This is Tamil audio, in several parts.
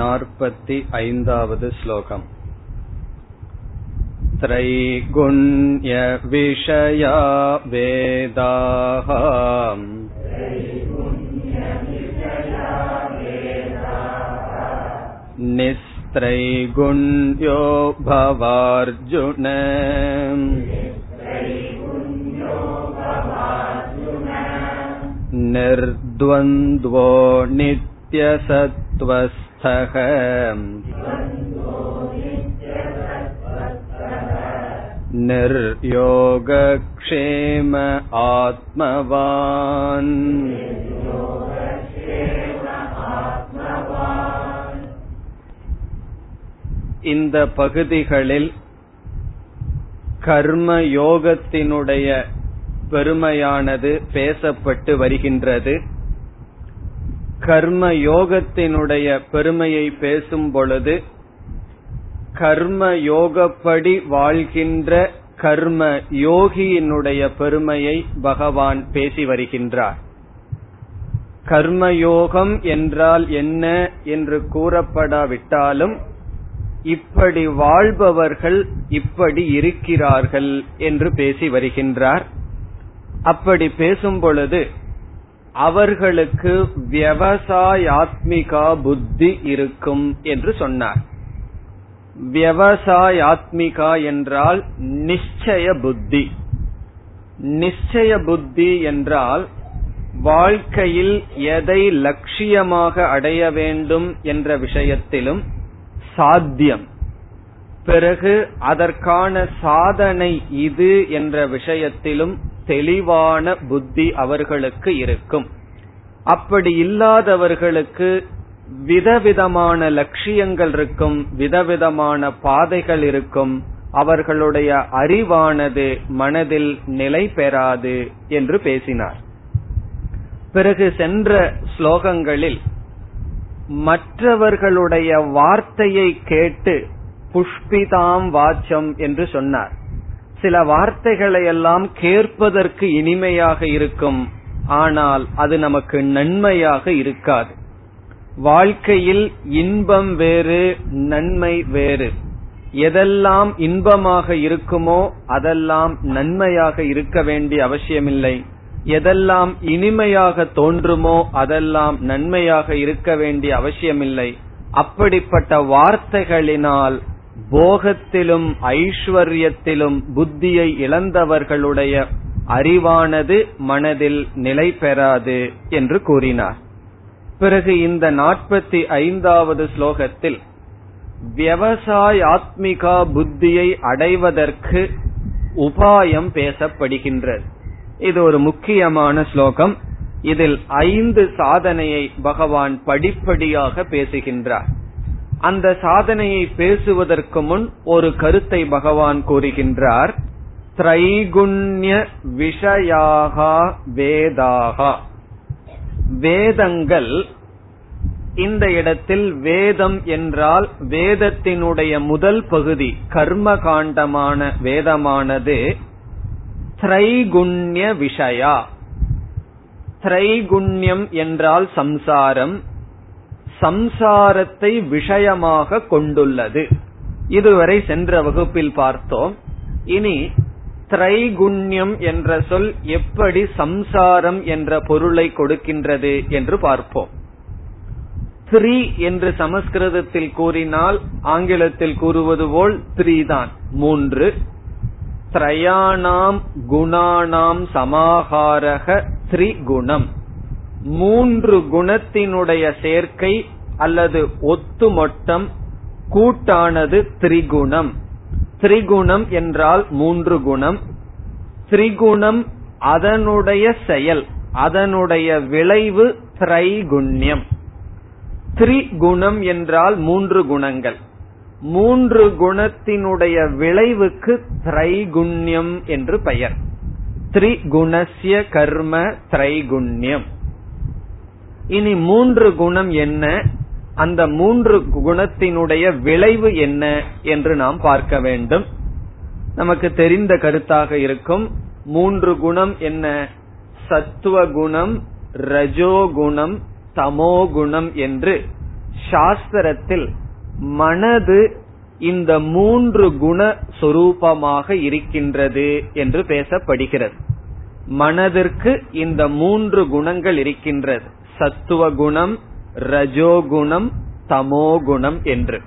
नार्पति ऐन्दावद् श्लोकम् त्रैगुण्यविषया वेदाः निस्त्रैगुण्यो भवार्जुन निर्द्वन्द्वो नित्यसत्त्वस्थः निर्योगक्षेम आत्मवान् இந்த பகுதிகளில் கர்ம யோகத்தினுடைய பெருமையானது பேசப்பட்டு வருகின்றது கர்ம யோகத்தினுடைய பெருமையை பேசும் பொழுது கர்ம யோகப்படி வாழ்கின்ற கர்ம யோகியினுடைய பெருமையை பகவான் பேசி வருகின்றார். கர்மயோகம் என்றால் என்ன என்று கூறப்படாவிட்டாலும் இப்படி வாழ்பவர்கள் இப்படி இருக்கிறார்கள் என்று பேசி வருகின்றார். அப்படி பேசும் பொழுது அவர்களுக்கு விவசாயாத்மிகா புத்தி இருக்கும் என்று சொன்னார். விவசாயாத்மிகா என்றால் நிச்சய புத்தி. நிச்சய புத்தி என்றால் வாழ்க்கையில் எதை லட்சியமாக அடைய வேண்டும் என்ற விஷயத்திலும் சாத்தியம். பிறகு அதற்கான சாதனை இது என்ற விஷயத்திலும் தெளிவான புத்தி அவர்களுக்கு இருக்கும். அப்படி இல்லாதவர்களுக்கு விதவிதமான லட்சியங்கள் இருக்கும் விதவிதமான பாதைகள் இருக்கும். அவர்களுடைய அறிவானது மனதில் நிலை பெறாது என்று பேசினார். பிறகு சென்ற ஸ்லோகங்களில் மற்றவர்களுடைய வார்த்தையை கேட்டு புஷ்பிதாம் வாச்சம் என்று சொன்னார். சில வார்த்தைகளை எல்லாம் கேட்பதற்கு இனிமையாக இருக்கும். ஆனால் அது நமக்கு நன்மையாக இருக்காது. வாழ்க்கையில் இன்பம் வேறு நன்மை வேறு. எதெல்லாம் இன்பமாக இருக்குமோ அதெல்லாம் நன்மையாக இருக்க வேண்டிய அவசியமில்லை. எதெல்லாம் இனிமையாக தோன்றுமோ அதெல்லாம் நன்மையாக இருக்க வேண்டிய அவசியமில்லை. அப்படிப்பட்ட வார்த்தைகளினால் போகத்திலும் ஐஸ்வர்யத்திலும் புத்தியை இழந்தவர்களுடைய அறிவானது மனதில் நிலை பெறாது என்று கூறினார். பிறகு இந்த நாற்பத்தி ஐந்தாவது ஸ்லோகத்தில் விவசாயாத்மிகா புத்தியை அடைவதற்கு உபாயம் பேசப்படுகின்றது. இது ஒரு முக்கியமான ஸ்லோகம். இதில் ஐந்து சாதனையை பகவான் படிப்படியாக பேசுகின்றார். அந்த சாதனையை பேசுவதற்கு முன் ஒரு கருத்தை பகவான் கூறுகின்றார். திரைகுண்ய விஷயாகா வேதாகா. வேதங்கள் இந்த இடத்தில் வேதம் என்றால் வேதத்தினுடைய முதல் பகுதி கர்ம காண்டமான வேதமானது திரைகுண்ய விஷயா. திரைகுண்யம் என்றால் சம்சாரம். சம்சாரத்தை விஷயமாக கொண்டுள்ளது. இதுவரை சென்ற வகுப்பில் பார்த்தோம். இனி திரைகுண்யம் என்ற சொல் எப்படி சம்சாரம் என்ற பொருளை கொடுக்கின்றது என்று பார்ப்போம். த்ரீ என்று சமஸ்கிருதத்தில் கூறினால் ஆங்கிலத்தில் கூறுவது போல் த்ரீ தான் மூன்று. திரயாணாம் குணானாம் சமாகாரக த்ரிகுணம். மூன்று குணத்தினுடைய சேர்க்கை அல்லது ஒத்துமொட்டம் கூட்டானது திரிகுணம். திரிகுணம் என்றால் மூன்று குணம். திரிகுணம் அதனுடைய செயல் அதனுடைய விளைவு திரைகுண்யம். திரிகுணம் என்றால் மூன்று குணங்கள். மூன்று குணத்தினுடைய விளைவுக்கு திரைகுண்யம் என்று பெயர். திரிகுணசிய கர்ம திரைகுண்யம். இனி மூன்று குணம் என்ன? அந்த மூன்று குணத்தினுடைய விளைவு என்ன என்று நாம் பார்க்க வேண்டும். நமக்கு தெரிந்த கருத்தாக இருக்கும். மூன்று குணம் என்ன? சத்துவ குணம் ரஜோகுணம் தமோகுணம் என்று சாஸ்திரத்தில் மனது இந்த மூன்று குண சொரூபமாக இருக்கின்றது என்று பேசப்படுகிறது. மனதிற்கு இந்த மூன்று குணங்கள் இருக்கின்றது. சத்துவ குணம் ரஜோகுணம் தமோகுணம் என்று.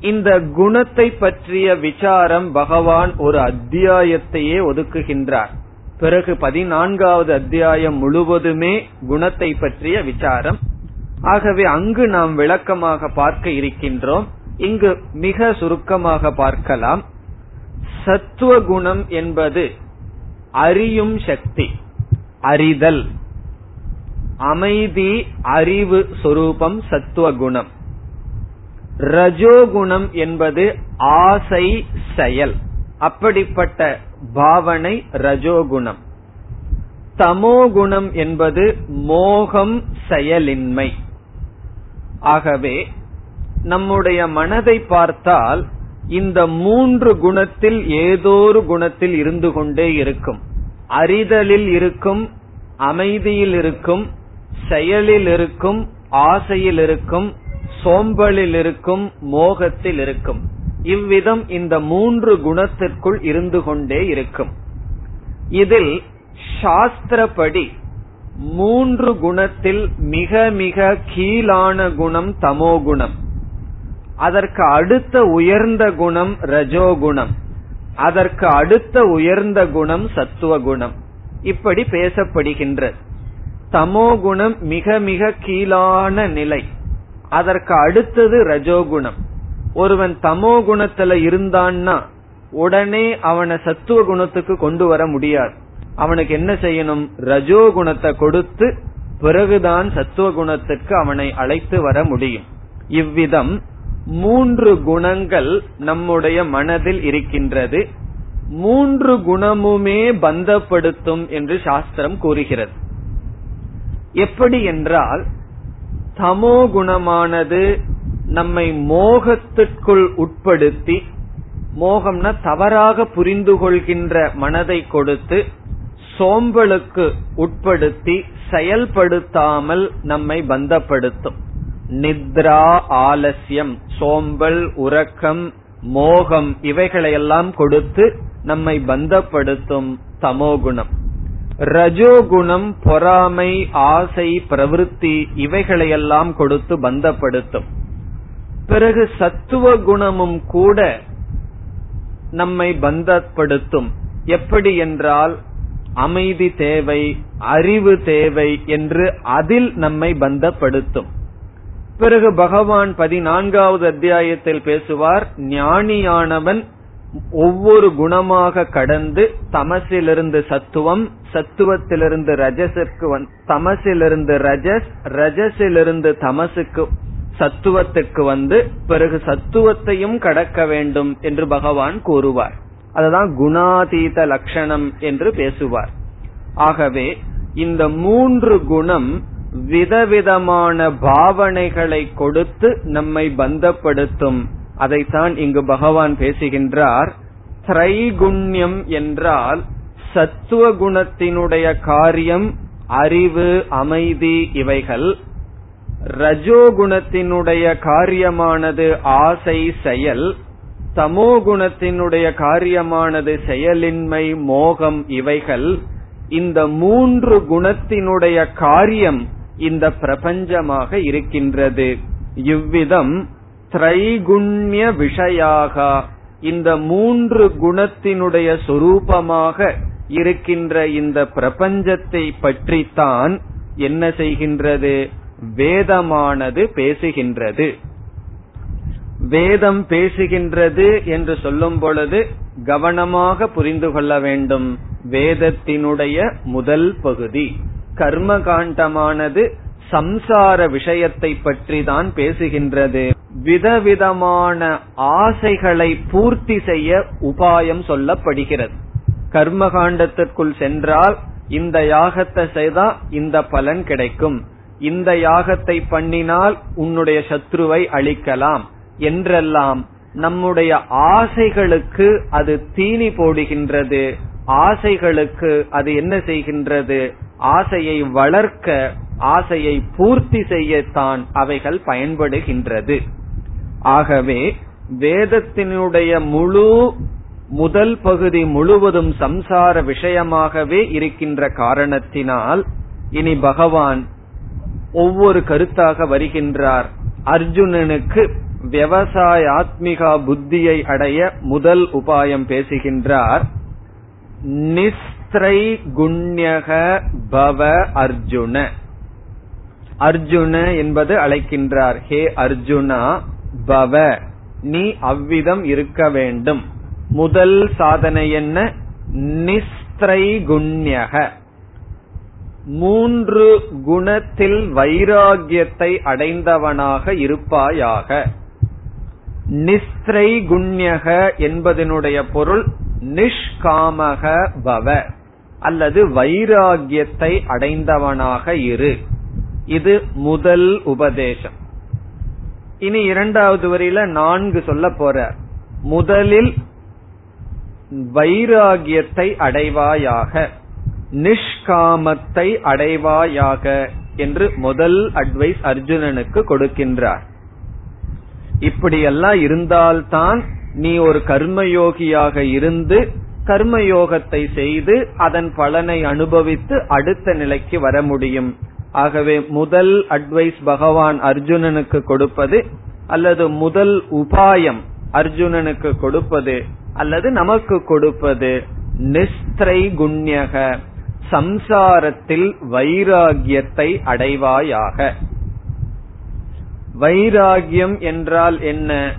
இந்த குணத்தை பற்றிய விசாரம் பகவான் ஒரு அத்தியாயத்தையே ஒதுக்குகின்றார். பிறகு பதினான்காவது அத்தியாயம் முழுவதுமே குணத்தை பற்றிய விசாரம். ஆகவே அங்கு நாம் விளக்கமாக பார்க்க இருக்கின்றோம். இங்கு மிக சுருக்கமாக பார்க்கலாம். சத்துவ குணம் என்பது அறியும் சக்தி அறிதல். அமைதி அறிவு சொரூபம் சத்துவ குணம் ரஜோகுணம் என்பது ஆசை செயல். அப்படிப்பட்ட பாவனை ரஜோகுணம். தமோகுணம் என்பது மோகம் செயலின்மை. ஆகவே நம்முடைய மனதை பார்த்தால் இந்த மூன்று குணத்தில் ஏதோரு குணத்தில் இருந்து கொண்டே இருக்கும். அறிதலில் இருக்கும் அமைதியில் இருக்கும் செயலில் இருக்கும் ஆசையில் இருக்கும் சோம்பலில் இருக்கும் மோகத்தில் இருக்கும் இவ்விதம் இந்த மூன்று குணத்திற்குள் இருந்து கொண்டே இருக்கும். இதில் சாஸ்திரப்படி மூன்று குணத்தில் மிக மிக கீழான குணம் தமோ குணம் அதற்கு அடுத்த உயர்ந்த குணம் ரஜோகுணம். அதற்கு அடுத்த உயர்ந்த குணம் சத்துவ குணம் இப்படி பேசப்படுகின்றது. தமோ குணம் மிக மிக கீழான நிலை. அதற்கு அடுத்தது ரஜோகுணம் ஒருவன் தமோ குணத்துல இருந்தான்னா உடனே அவனை சத்துவ குணத்துக்கு கொண்டு வர முடியாது. அவனுக்கு என்ன செய்யணும்? ரஜோ குணத்தை கொடுத்து பிறகுதான் சத்துவ குணத்துக்கு அவனை அழைத்து வர முடியும். இவ்விதம் மூன்று குணங்கள் நம்முடைய மனதில் இருக்கின்றது. மூன்று குணமுமே பந்தப்படுத்தும் என்று சாஸ்திரம் கூறுகிறது. எப்படி என்றால் தமோ குணமானது நம்மை மோகத்திற்குள் உட்படுத்தி மோகம்னா தவறாக புரிந்து கொள்கின்ற மனதை கொடுத்து சோம்பலுக்கு உட்படுத்தி செயல்படுத்தாமல் நம்மை பந்தப்படுத்தும். நித்ரா ஆலசியம் சோம்பல் உறக்கம் மோகம் இவைகளையெல்லாம் கொடுத்து நம்மை பந்தப்படுத்தும் தமோகுணம் ரஜோகுணம் பொறாமை ஆசை பிரவருத்தி இவைகளையெல்லாம் கொடுத்து பந்தப்படுத்தும். பிறகு சத்துவ குணமும் கூட நம்மை பந்தப்படுத்தும். எப்படி என்றால் அமைதி தேவை அறிவு தேவை என்று அதில் நம்மை பந்தப்படுத்தும். பிறகு பகவான் பதினான்காவது அத்தியாயத்தில் பேசுவார் ஞானியானவன் ஒவ்வொரு குணமாக கடந்து தமசிலிருந்து சத்துவம் சத்துவத்திலிருந்து ரஜசிற்கு தமசிலிருந்து ரஜஸ் ரஜசிலிருந்து தமசுக்கு சத்துவத்துக்கு வந்து பிறகு சத்துவத்தையும் கடக்க வேண்டும் என்று பகவான் கூறுவார். அதுதான் குணாதீத லட்சணம் என்று பேசுவார். ஆகவே இந்த மூன்று குணம் விதவிதமான பாவனைகளை கொடுத்து நம்மை பந்தப்படுத்தும். அதைத்தான் இங்கு பகவான் பேசுகின்றார். திரைகுண்யம் என்றால் சத்துவ குணத்தினுடைய காரியம் அறிவு அமைதி இவைகள். ரஜோகுணத்தினுடைய காரியமானது ஆசை செயல். தமோ குணத்தினுடைய காரியமானது செயலின்மை மோகம் இவைகள். இந்த மூன்று குணத்தினுடைய காரியம் இந்த பிரபஞ்சமாக இருக்கின்றது. இவ்விதம் திரைகுண்ய விஷயாக இந்த மூன்று குணத்தினுடைய சொரூபமாக இருக்கின்ற இந்த பிரபஞ்சத்தை பற்றித்தான் என்ன செய்கின்றது? வேதமானது பேசுகின்றது. வேதம் பேசுகின்றது என்று சொல்லும் பொழுது கவனமாக புரிந்து கொள்ள வேண்டும். வேதத்தினுடைய முதல் பகுதி. கர்மகாண்டமானது சம்சார விஷயத்தை பற்றி தான் பேசுகின்றது. விதவிதமான ஆசைகளை பூர்த்தி செய்ய உபாயம் சொல்லப்படுகிறது. கர்மகாண்டத்திற்குள் சென்றால் இந்த யாகத்தை செய்தா இந்த பலன் கிடைக்கும். இந்த யாகத்தை பண்ணினால் உன்னுடைய சத்ருவை அழிக்கலாம் என்றெல்லாம் நம்முடைய ஆசைகளுக்கு அது தீனி போடுகின்றது. ஆசைகளுக்கு அது என்ன செய்கின்றது? ஆசையை வளர்க்க ஆசையை பூர்த்தி செய்யத்தான் அவைகள் பயன்படுகின்றது. ஆகவே வேதத்தினுடைய முழு முதல் பகுதி முழுவதும் சம்சார விஷயமாகவே இருக்கின்ற காரணத்தினால் இனி பகவான் ஒவ்வொரு கருத்தாக வருகின்றார். அர்ஜுனனுக்கு விவசாய ஆத்மிகா புத்தியை அடைய முதல் உபாயம் பேசுகின்றார். நிஸ்திரை குண்யக பவ அர்ஜுன. அர்ஜுன என்பது அழைக்கின்றார். ஹே அர்ஜுனா பவ. நீ அவ்விதம் இருக்க வேண்டும். முதல் சாதனை என்ன? நிஸ்திரை குண்யக மூன்று குணத்தில் வைராகியத்தை அடைந்தவனாக இருப்பாயாக. நிஸ்திரை குண்யக என்பதனுடைய பொருள் நிஷ்காமக பவ. அல்லது வைராகியத்தை அடைந்தவனாக இரு. இது முதல் உபதேசம். இனி இரண்டாவது வரியில நான்கு சொல்ல போற. முதலில் வைராகியத்தை அடைவாயாக நிஷ்காமத்தை அடைவாயாக என்று முதல் அட்வைஸ் அர்ஜுனனுக்கு கொடுக்கின்றார். இப்படியெல்லாம் இருந்தால்தான் நீ ஒரு கர்மயோகியாக இருந்து கர்மயோகத்தை செய்து அதன் பலனை அனுபவித்து அடுத்த நிலைக்கு வர முடியும். ஆகவே முதல் அட்வைஸ் பகவான் அர்ஜுனனுக்கு கொடுப்பது அல்லது முதல் உபாயம் அர்ஜுனனுக்கு கொடுப்பது அல்லது நமக்கு கொடுப்பது நிஸ்திரை குண்யக சம்சாரத்தில் வைராகியத்தை அடைவாயாக. வைராகியம் என்றால் என்ன?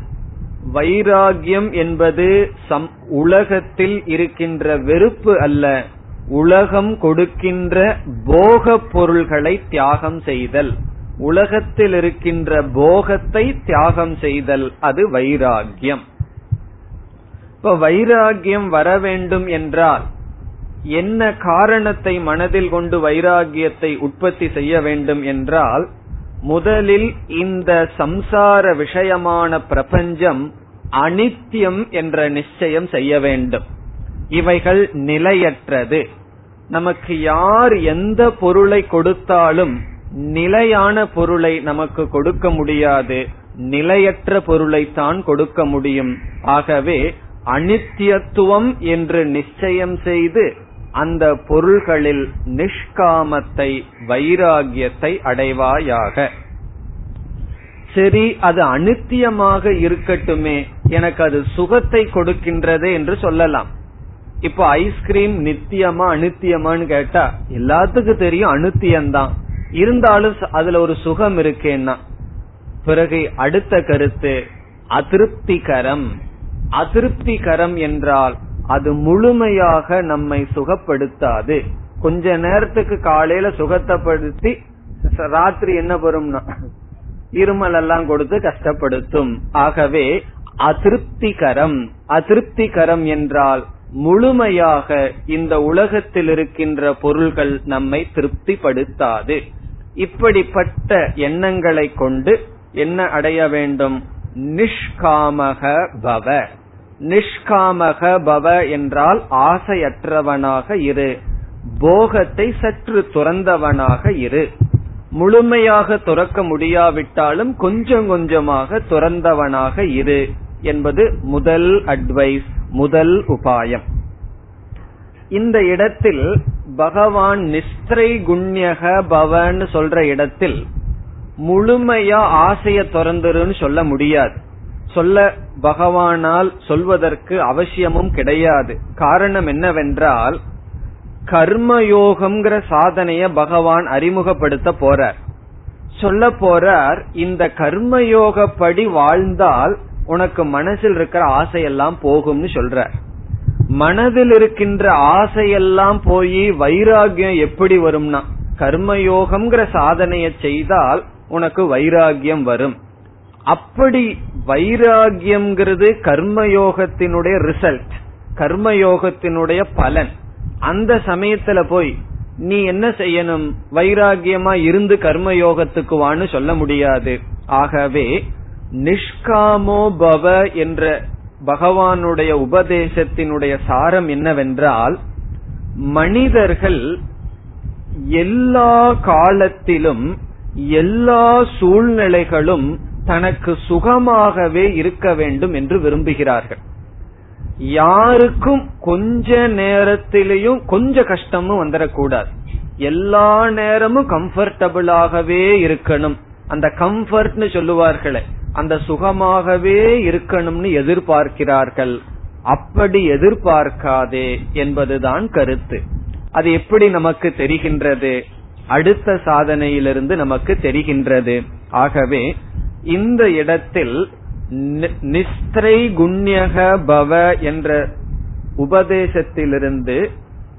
வைராகியம் என்பது சம் உலகத்தில் இருக்கின்ற வெறுப்பு அல்ல. உலகம் கொடுக்கின்ற போக பொருள்களை தியாகம் செய்தல். உலகத்தில் இருக்கின்ற போகத்தை தியாகம் செய்தல் அது வைராகியம் இப்ப வைராகியம் வர வேண்டும் என்றால் என்ன காரணத்தை மனதில் கொண்டு வைராகியத்தை உற்பத்தி செய்ய வேண்டும் என்றால் முதலில் இந்த சம்சார விஷயமான பிரபஞ்சம் அனித்தியம் என்ற நிச்சயம் செய்ய வேண்டும். இவைகள் நிலையற்றது. நமக்கு யார் எந்த பொருளை கொடுத்தாலும் நிலையான பொருளை நமக்கு கொடுக்க முடியாது. நிலையற்ற பொருளை தான் கொடுக்க முடியும். ஆகவே அனித்தியத்துவம் என்று நிச்சயம் செய்து அந்த பொருள்களில் நிஷ்காமத்தை வைராகியத்தை அடைவாயாக. சரி அது அனித்தியமாக இருக்கட்டுமே. எனக்கு அது சுகத்தை கொடுக்கின்றது என்று சொல்லலாம். இப்போ ஐஸ்கிரீம் நித்தியமா அனுத்தியமான்னு கேட்டா எல்லாத்துக்கும் தெரியும் அனுத்தியம்தான். இருந்தாலும் அதுல ஒரு சுகம் இருக்கேன்னா பிறகு அடுத்த கருத்து அதிருப்திகரம். அதிருப்திகரம் என்றால் அது முழுமையாக நம்மை சுகப்படுத்தாது. கொஞ்ச நேரத்துக்கு காலையில சுகத்தைப்படுத்தி ராத்திரி என்ன வரும்னா இருமல் எல்லாம் கொடுத்து கஷ்டப்படுத்தும். ஆகவே அதிருப்திகரம். அதிருப்திகரம் என்றால் முழுமையாக இந்த உலகத்தில் இருக்கின்ற பொருள்கள் நம்மை திருப்திப்படுத்தாது. இப்படிப்பட்ட எண்ணங்களை கொண்டு என்ன அடைய வேண்டும்? நிஷ்காமக பவ. நிஷ்காமக பவ என்றால் ஆசையற்றவனாக இரு. போகத்தை சற்று துறந்தவனாக இரு. முழுமையாக துறக்க முடியாவிட்டாலும் கொஞ்சம் கொஞ்சமாக துறந்தவனாக இரு என்பது முதல் அட்வைஸ் முதல் உபாயம். இந்த இடத்தில் பகவான் நிஸ்திரை குண்யக பவன் சொல்ற இடத்தில் முழுமையா ஆசைய திறந்துருன்னு சொல்ல முடியாது. சொல்ல பகவானால் சொல்வதற்கு அவசியமும் கிடையாது. காரணம் என்னவென்றால் கர்மயோகம்ங்கிற சாதனைய பகவான் அறிமுகப்படுத்த போறார். சொல்ல போறார் இந்த கர்மயோகப்படி வாழ்ந்தால் உனக்கு மனசில் இருக்கிற ஆசையெல்லாம் போகும்னு சொல்ற. மனதில் இருக்கின்ற ஆசையெல்லாம் போய் வைராகியம் எப்படி வரும்னா கர்மயோகம்ங்கிற சாதனைய செய்தால் உனக்கு வைராகியம் வரும். அப்படி வைராகியம்ங்கிறது கர்மயோகத்தினுடைய ரிசல்ட் கர்மயோகத்தினுடைய பலன். அந்த சமயத்துல போய் நீ என்ன செய்யணும்? வைராகியமா இருந்து கர்மயோகத்துக்கு வான்னு சொல்ல முடியாது. ஆகவே நிஷ்காமோ பவ என்ற பகவானுடைய உபதேசத்தினுடைய சாரம் என்னவென்றால் மனிதர்கள் எல்லா காலத்திலும் எல்லா சூழ்நிலைகளும் தனக்கு சுகமாகவே இருக்க வேண்டும் என்று விரும்புகிறார்கள். யாருக்கும் கொஞ்ச நேரத்திலையும் கொஞ்ச கஷ்டமும் வந்துடக்கூடாது. எல்லா நேரமும் கம்ஃபர்டபுளாகவே இருக்கணும். அந்த கம்ஃபர்ட்னு சொல்லுவார்களே அந்த சுகமாகவே இருக்கணும்னு எதிர்பார்க்கிறார்கள். அப்படி எதிர்பார்க்காதே என்பதுதான் கருத்து. அது எப்படி நமக்கு தெரிகின்றது? அடுத்த சாதனையிலிருந்து நமக்கு தெரிகின்றது. ஆகவே இந்த இடத்தில் நிஸ்திரை குண்யக பவ என்ற உபதேசத்திலிருந்து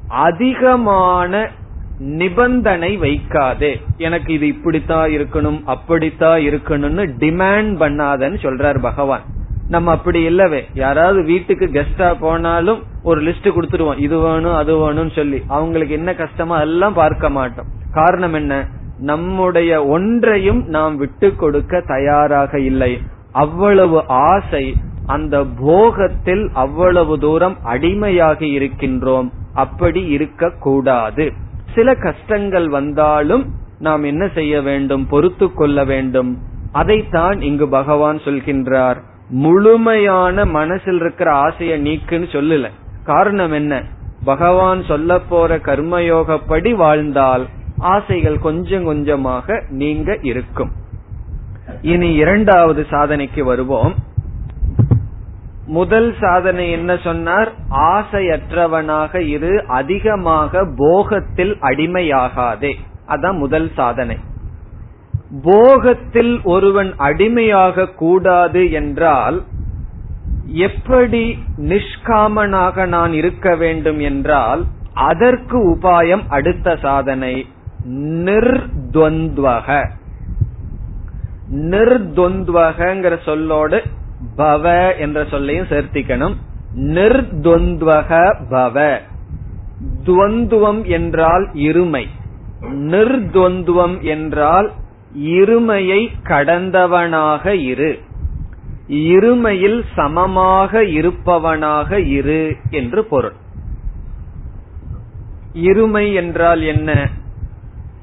அதிகமான நிபந்தனை வைக்காதே. எனக்கு இது இப்படித்தான் இருக்கணும் அப்படித்தான் இருக்கணும்னு டிமாண்ட் பண்ணாதன்னு சொல்றார் பகவான். நம்ம அப்படி இல்லவே. யாராவது வீட்டுக்கு கெஸ்டா போனாலும் ஒரு லிஸ்ட் கொடுத்துருவோம். இது வேணும் அது வேணும்னு சொல்லி. அவங்களுக்கு என்ன கஷ்டமா எல்லாம் பார்க்க மாட்டோம். காரணம் என்ன? நம்முடைய ஒன்றையும் நாம் விட்டு கொடுக்க தயாராக இல்லை. அவ்வளவு ஆசை அந்த போகத்தில் அவ்வளவு தூரம் அடிமையாகி இருக்கின்றோம். அப்படி இருக்க கூடாது சில கஷ்டங்கள் வந்தாலும் நாம் என்ன செய்ய வேண்டும் பொறுத்து கொள்ள வேண்டும். அதைத்தான் இங்கு பகவான் சொல்கின்றார். முழுமையான மனசில் இருக்கிற ஆசையை நீக்குன்னு சொல்லல. காரணம் என்ன? பகவான் சொல்ல போற கர்மயோகப்படி வாழ்ந்தால் ஆசைகள் கொஞ்சம் கொஞ்சமாக நீங்க இருக்கும். இனி இரண்டாவது சாதனைக்கு வருவோம். முதல் சாதனை என்ன சொன்னார்? ஆசையற்றவனாக இரு அதிகமாக போகத்தில் அடிமையாகாதே. அதான் முதல் சாதனை. போகத்தில் ஒருவன் அடிமையாக கூடாது என்றால் எப்படி நிஷ்காமனாக நான் இருக்க வேண்டும் என்றால் அதற்கு உபாயம் அடுத்த சாதனை நிர்துவக நிர்துவகங்கிற சொல்லோடு பவ என்ற சொல்லையும் சேர்த்திக்கணும். நிர்துவக பவ. துவந்துவம் என்றால் இருமை. நிர்துவந்துவம் என்றால் இருமையை கடந்தவனாக இரு. இருமையில் சமமாக இருப்பவனாக இரு என்று பொருள். இருமை என்றால் என்ன?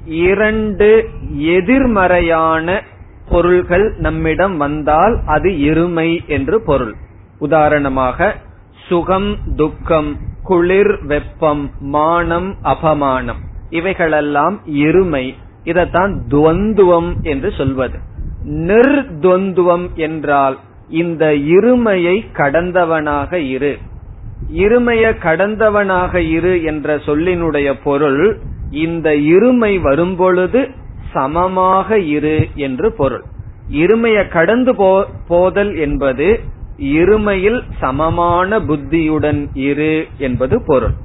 இரண்டு எதிர்மறையான பொருள்கள் நம்மிடம் வந்தால் அது இருமை என்று பொருள். உதாரணமாக சுகம் துக்கம் குளிர் வெப்பம் மானம் அபமானம் இவைகளெல்லாம் இருமை. இதத்தான் துவந்துவம் என்று சொல்வது. நிர்துவந்துவம் என்றால் இந்த இருமையை கடந்தவனாக இரு. இருமைய கடந்தவனாக இரு என்ற சொல்லினுடைய பொருள் இந்த இருமை வரும்பொழுது சமமாக இரு என்று பொருள். இருமைய கடந்து போதல் என்பது இருமையில் சமமான புத்தியுடன் இரு என்பது பொருள்.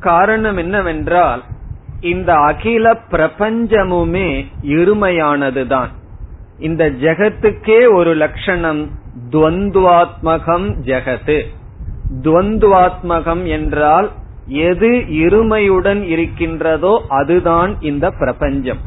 காரணம் என்னவென்றால் இந்த அகில பிரபஞ்சமுமே இருமையானதுதான். இந்த ஜெகத்துக்கே ஒரு லட்சணம் துவந்துவாத்மகம் ஜெகத்து. துவந்துவாத்மகம் என்றால் எது இருமையுடன் இருக்கின்றதோ அதுதான் இந்த பிரபஞ்சம்.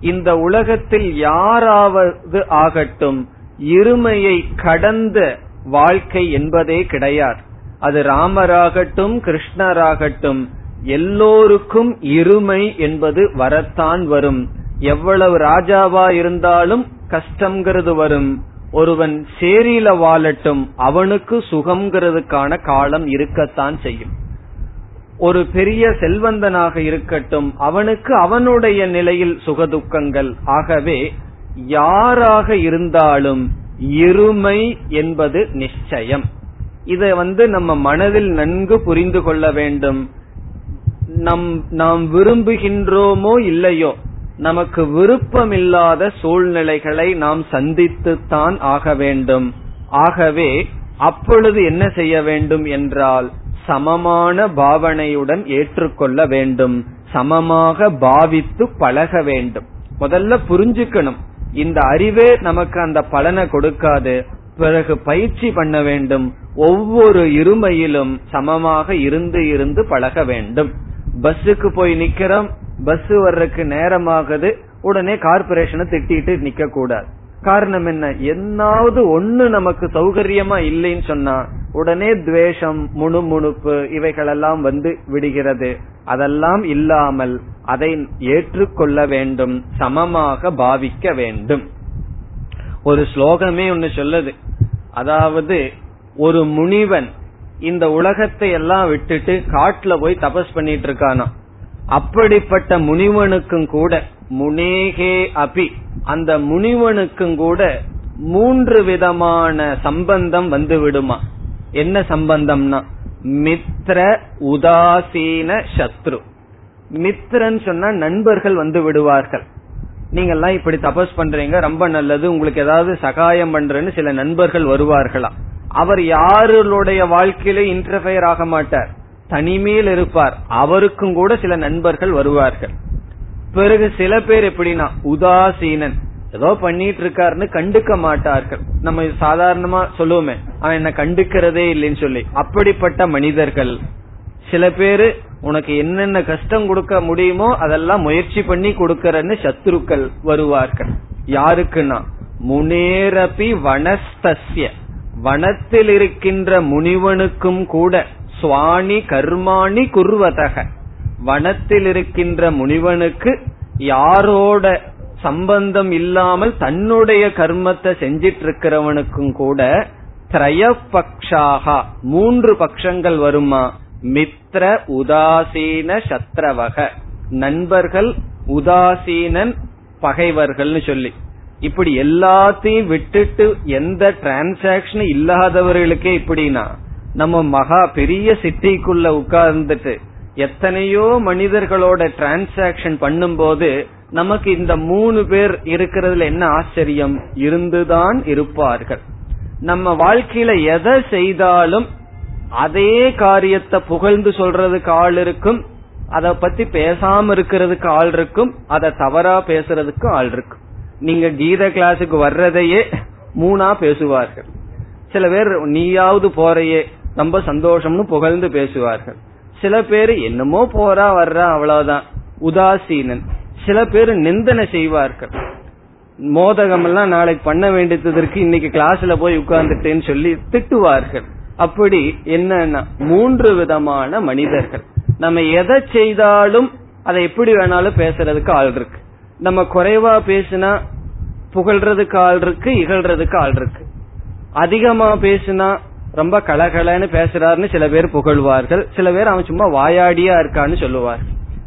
இந்த உலகத்தில் யாராவது ஆகட்டும் இருமையை கடந்த வாழ்க்கை என்பதே கிடையாது. அது ராமராகட்டும் கிருஷ்ணராகட்டும் எல்லோருக்கும் இருமை என்பது வரத்தான் வரும். எவ்வளவு ராஜாவா இருந்தாலும் கஷ்டம்ங்கிறது வரும். ஒருவன் சேரியில வாழட்டும் அவனுக்கு சுகம்ங்கிறதுக்கான காலம் இருக்கத்தான் செய்யும். ஒரு பெரிய செல்வந்தனாக இருக்கட்டும் அவனுக்கு அவனுடைய நிலையில் சுகதுக்கங்கள். ஆகவே யாராக இருந்தாலும் இருமை என்பது நிச்சயம். இதை வந்து நம்ம மனதில் நன்கு புரிந்து கொள்ள வேண்டும். நம் நாம் விரும்புகின்றோமோ இல்லையோ நமக்கு விருப்பமில்லாத சூழ்நிலைகளை நாம் சந்தித்துத்தான் ஆக வேண்டும். ஆகவே அப்பொழுது என்ன செய்ய வேண்டும் என்றால் சமமான பாவனையுடன் ஏற்றுக்கொள்ள வேண்டும். சமமாக பாவித்து பழக வேண்டும். முதல்ல புரிஞ்சுக்கணும். இந்த அறிவே நமக்கு அந்த பலனை கொடுக்காது. பிறகு பயிற்சி பண்ண வேண்டும். ஒவ்வொரு இருமையிலும் சமமாக இருந்து இருந்து பழக வேண்டும். பஸ்ஸுக்கு போய் நிக்கிறோம். பஸ் வர்றதுக்கு நேரமாகுது. உடனே கார்பரேஷனை திட்டிட்டு நிக்க கூடாது காரணம் என்ன? என்னாவது ஒண்ணு நமக்கு சௌகரியமா இல்லைன்னு சொன்னா உடனே துவேஷம் முணுமுணுப்பு இவைகளெல்லாம் வந்து விடுகிறது. அதெல்லாம் இல்லாமல் அதை ஏற்றுக்கொள்ள வேண்டும் சமமாக பாவிக்க வேண்டும். ஒரு ஸ்லோகமே ஒன்னு சொல்லுது. அதாவது ஒரு முனிவன் இந்த உலகத்தை எல்லாம் விட்டுட்டு காட்டுல போய் தபஸ் பண்ணிட்டு இருக்கானா அப்படிப்பட்ட முனிவனுக்கும் கூட முனேகே அபி அந்த முனிவனுக்கும் கூட மூன்று விதமான சம்பந்தம் வந்து விடுமா என்ன சம்பந்தம்னா மித்ர உதாசீன சத்ரு. மித்ரன் சொன்னா நண்பர்கள் வந்து விடுவார்கள். நீங்க எல்லாம் இப்படி தபஸ் பண்றீங்க ரொம்ப நல்லது உங்களுக்கு ஏதாவது சகாயம் பண்றேன்னு சில நண்பர்கள் வருவார்களா? அவர் யாருடைய வாழ்க்கையில இன்டர்ஃபயர் ஆக மாட்டார். தனிமையில் இருப்பார். அவருக்கும் கூட சில நண்பர்கள் வருவார்கள். பிறகு சில பேர் எப்படின்னா உதாசீனன். ஏதோ பண்ணிட்டு இருக்காருன்னு கண்டுக்க மாட்டார்கள். நம்ம சாதாரணமா சொல்லுவோமே அவன் என்ன கண்டுக்கிறதே இல்லைன்னு சொல்லி. அப்படிப்பட்ட மனிதர்கள். சில பேரு உனக்கு என்னென்ன கஷ்டம் கொடுக்க முடியுமோ அதெல்லாம் முயற்சி பண்ணி கொடுக்கறன்னு சத்ருக்கள் வருவார்கள். யாருக்குன்னா முனேரபி வனஸ்தஸ்ய. வனத்தில் இருக்கின்ற முனிவனுக்கும் கூட சுவாணி கர்மாணி குர்வதக. வனத்தில் இருக்கின்ற முனிவனுக்கு யாரோட சம்பந்தம் இல்லாமல் தன்னுடைய கர்மத்தை செஞ்சிட்டு இருக்கிறவனுக்கும் கூட திரயபக்ஷாக மூன்று பட்சங்கள் வருமா? மித்ர உதாசீன சத்ரவக. நண்பர்கள் உதாசீனன் பகைவர்கள்னு சொல்லி. இப்படி எல்லாத்தையும் விட்டுட்டு எந்த டிரான்சாக்சன் இல்லாதவர்களுக்கே இப்படின்னா நம்ம மகா பெரிய சிட்டிக்குள்ள உட்கார்ந்துட்டு எத்தனையோ மனிதர்களோட டிரான்சாக்சன் பண்ணும்போது நமக்கு இந்த மூணு பேர் இருக்கிறதுல என்ன ஆச்சரியம்? இருந்துதான் இருப்பார்கள். நம்ம வாழ்க்கையில எதை செய்தாலும் அதே காரியத்தை புகழ்ந்து சொல்றதுக்கு ஆள் இருக்கும் அதை பத்தி பேசாம இருக்கிறதுக்கு ஆள் இருக்கும் அதை தவறா பேசுறதுக்கு ஆள் இருக்கும். நீங்க கீத கிளாஸுக்கு வர்றதையே மூணா பேசுவார்கள். சில பேர் நீயாவது போறையே ரொம்ப சந்தோஷம்னு புகழ்ந்து பேசுவார்கள். சில பேர் என்னமோ போறா வர்றா அவ்வளவுதான். உதாசீனன். சில பேர் நிந்தனை செய்வார்கள். மோதகம் எல்லாம் நாளைக்கு பண்ண வேண்டியதற்கு இன்னைக்கு கிளாஸ்ல போய் உட்கார்ந்துட்டேன்னு சொல்லி திட்டுவார்கள். அப்படி என்னன்னா மூன்று விதமான மனிதர்கள். நம்ம எதை செய்தாலும் அதை எப்படி வேணாலும் பேசுறதுக்கு ஆள் இருக்கு. நம்ம குறைவா பேசினா புகழ்றதுக்கு ஆள் இருக்கு இகழ்றதுக்கு ஆள் இருக்கு. அதிகமா பேசினா ரொம்ப கலகலன்னு பேசுறாருன்னு சில பேர் புகழ்வார்கள். சில பேர் அவன் சும்மா வாயாடியா இருக்கான்னு சொல்லுவார்.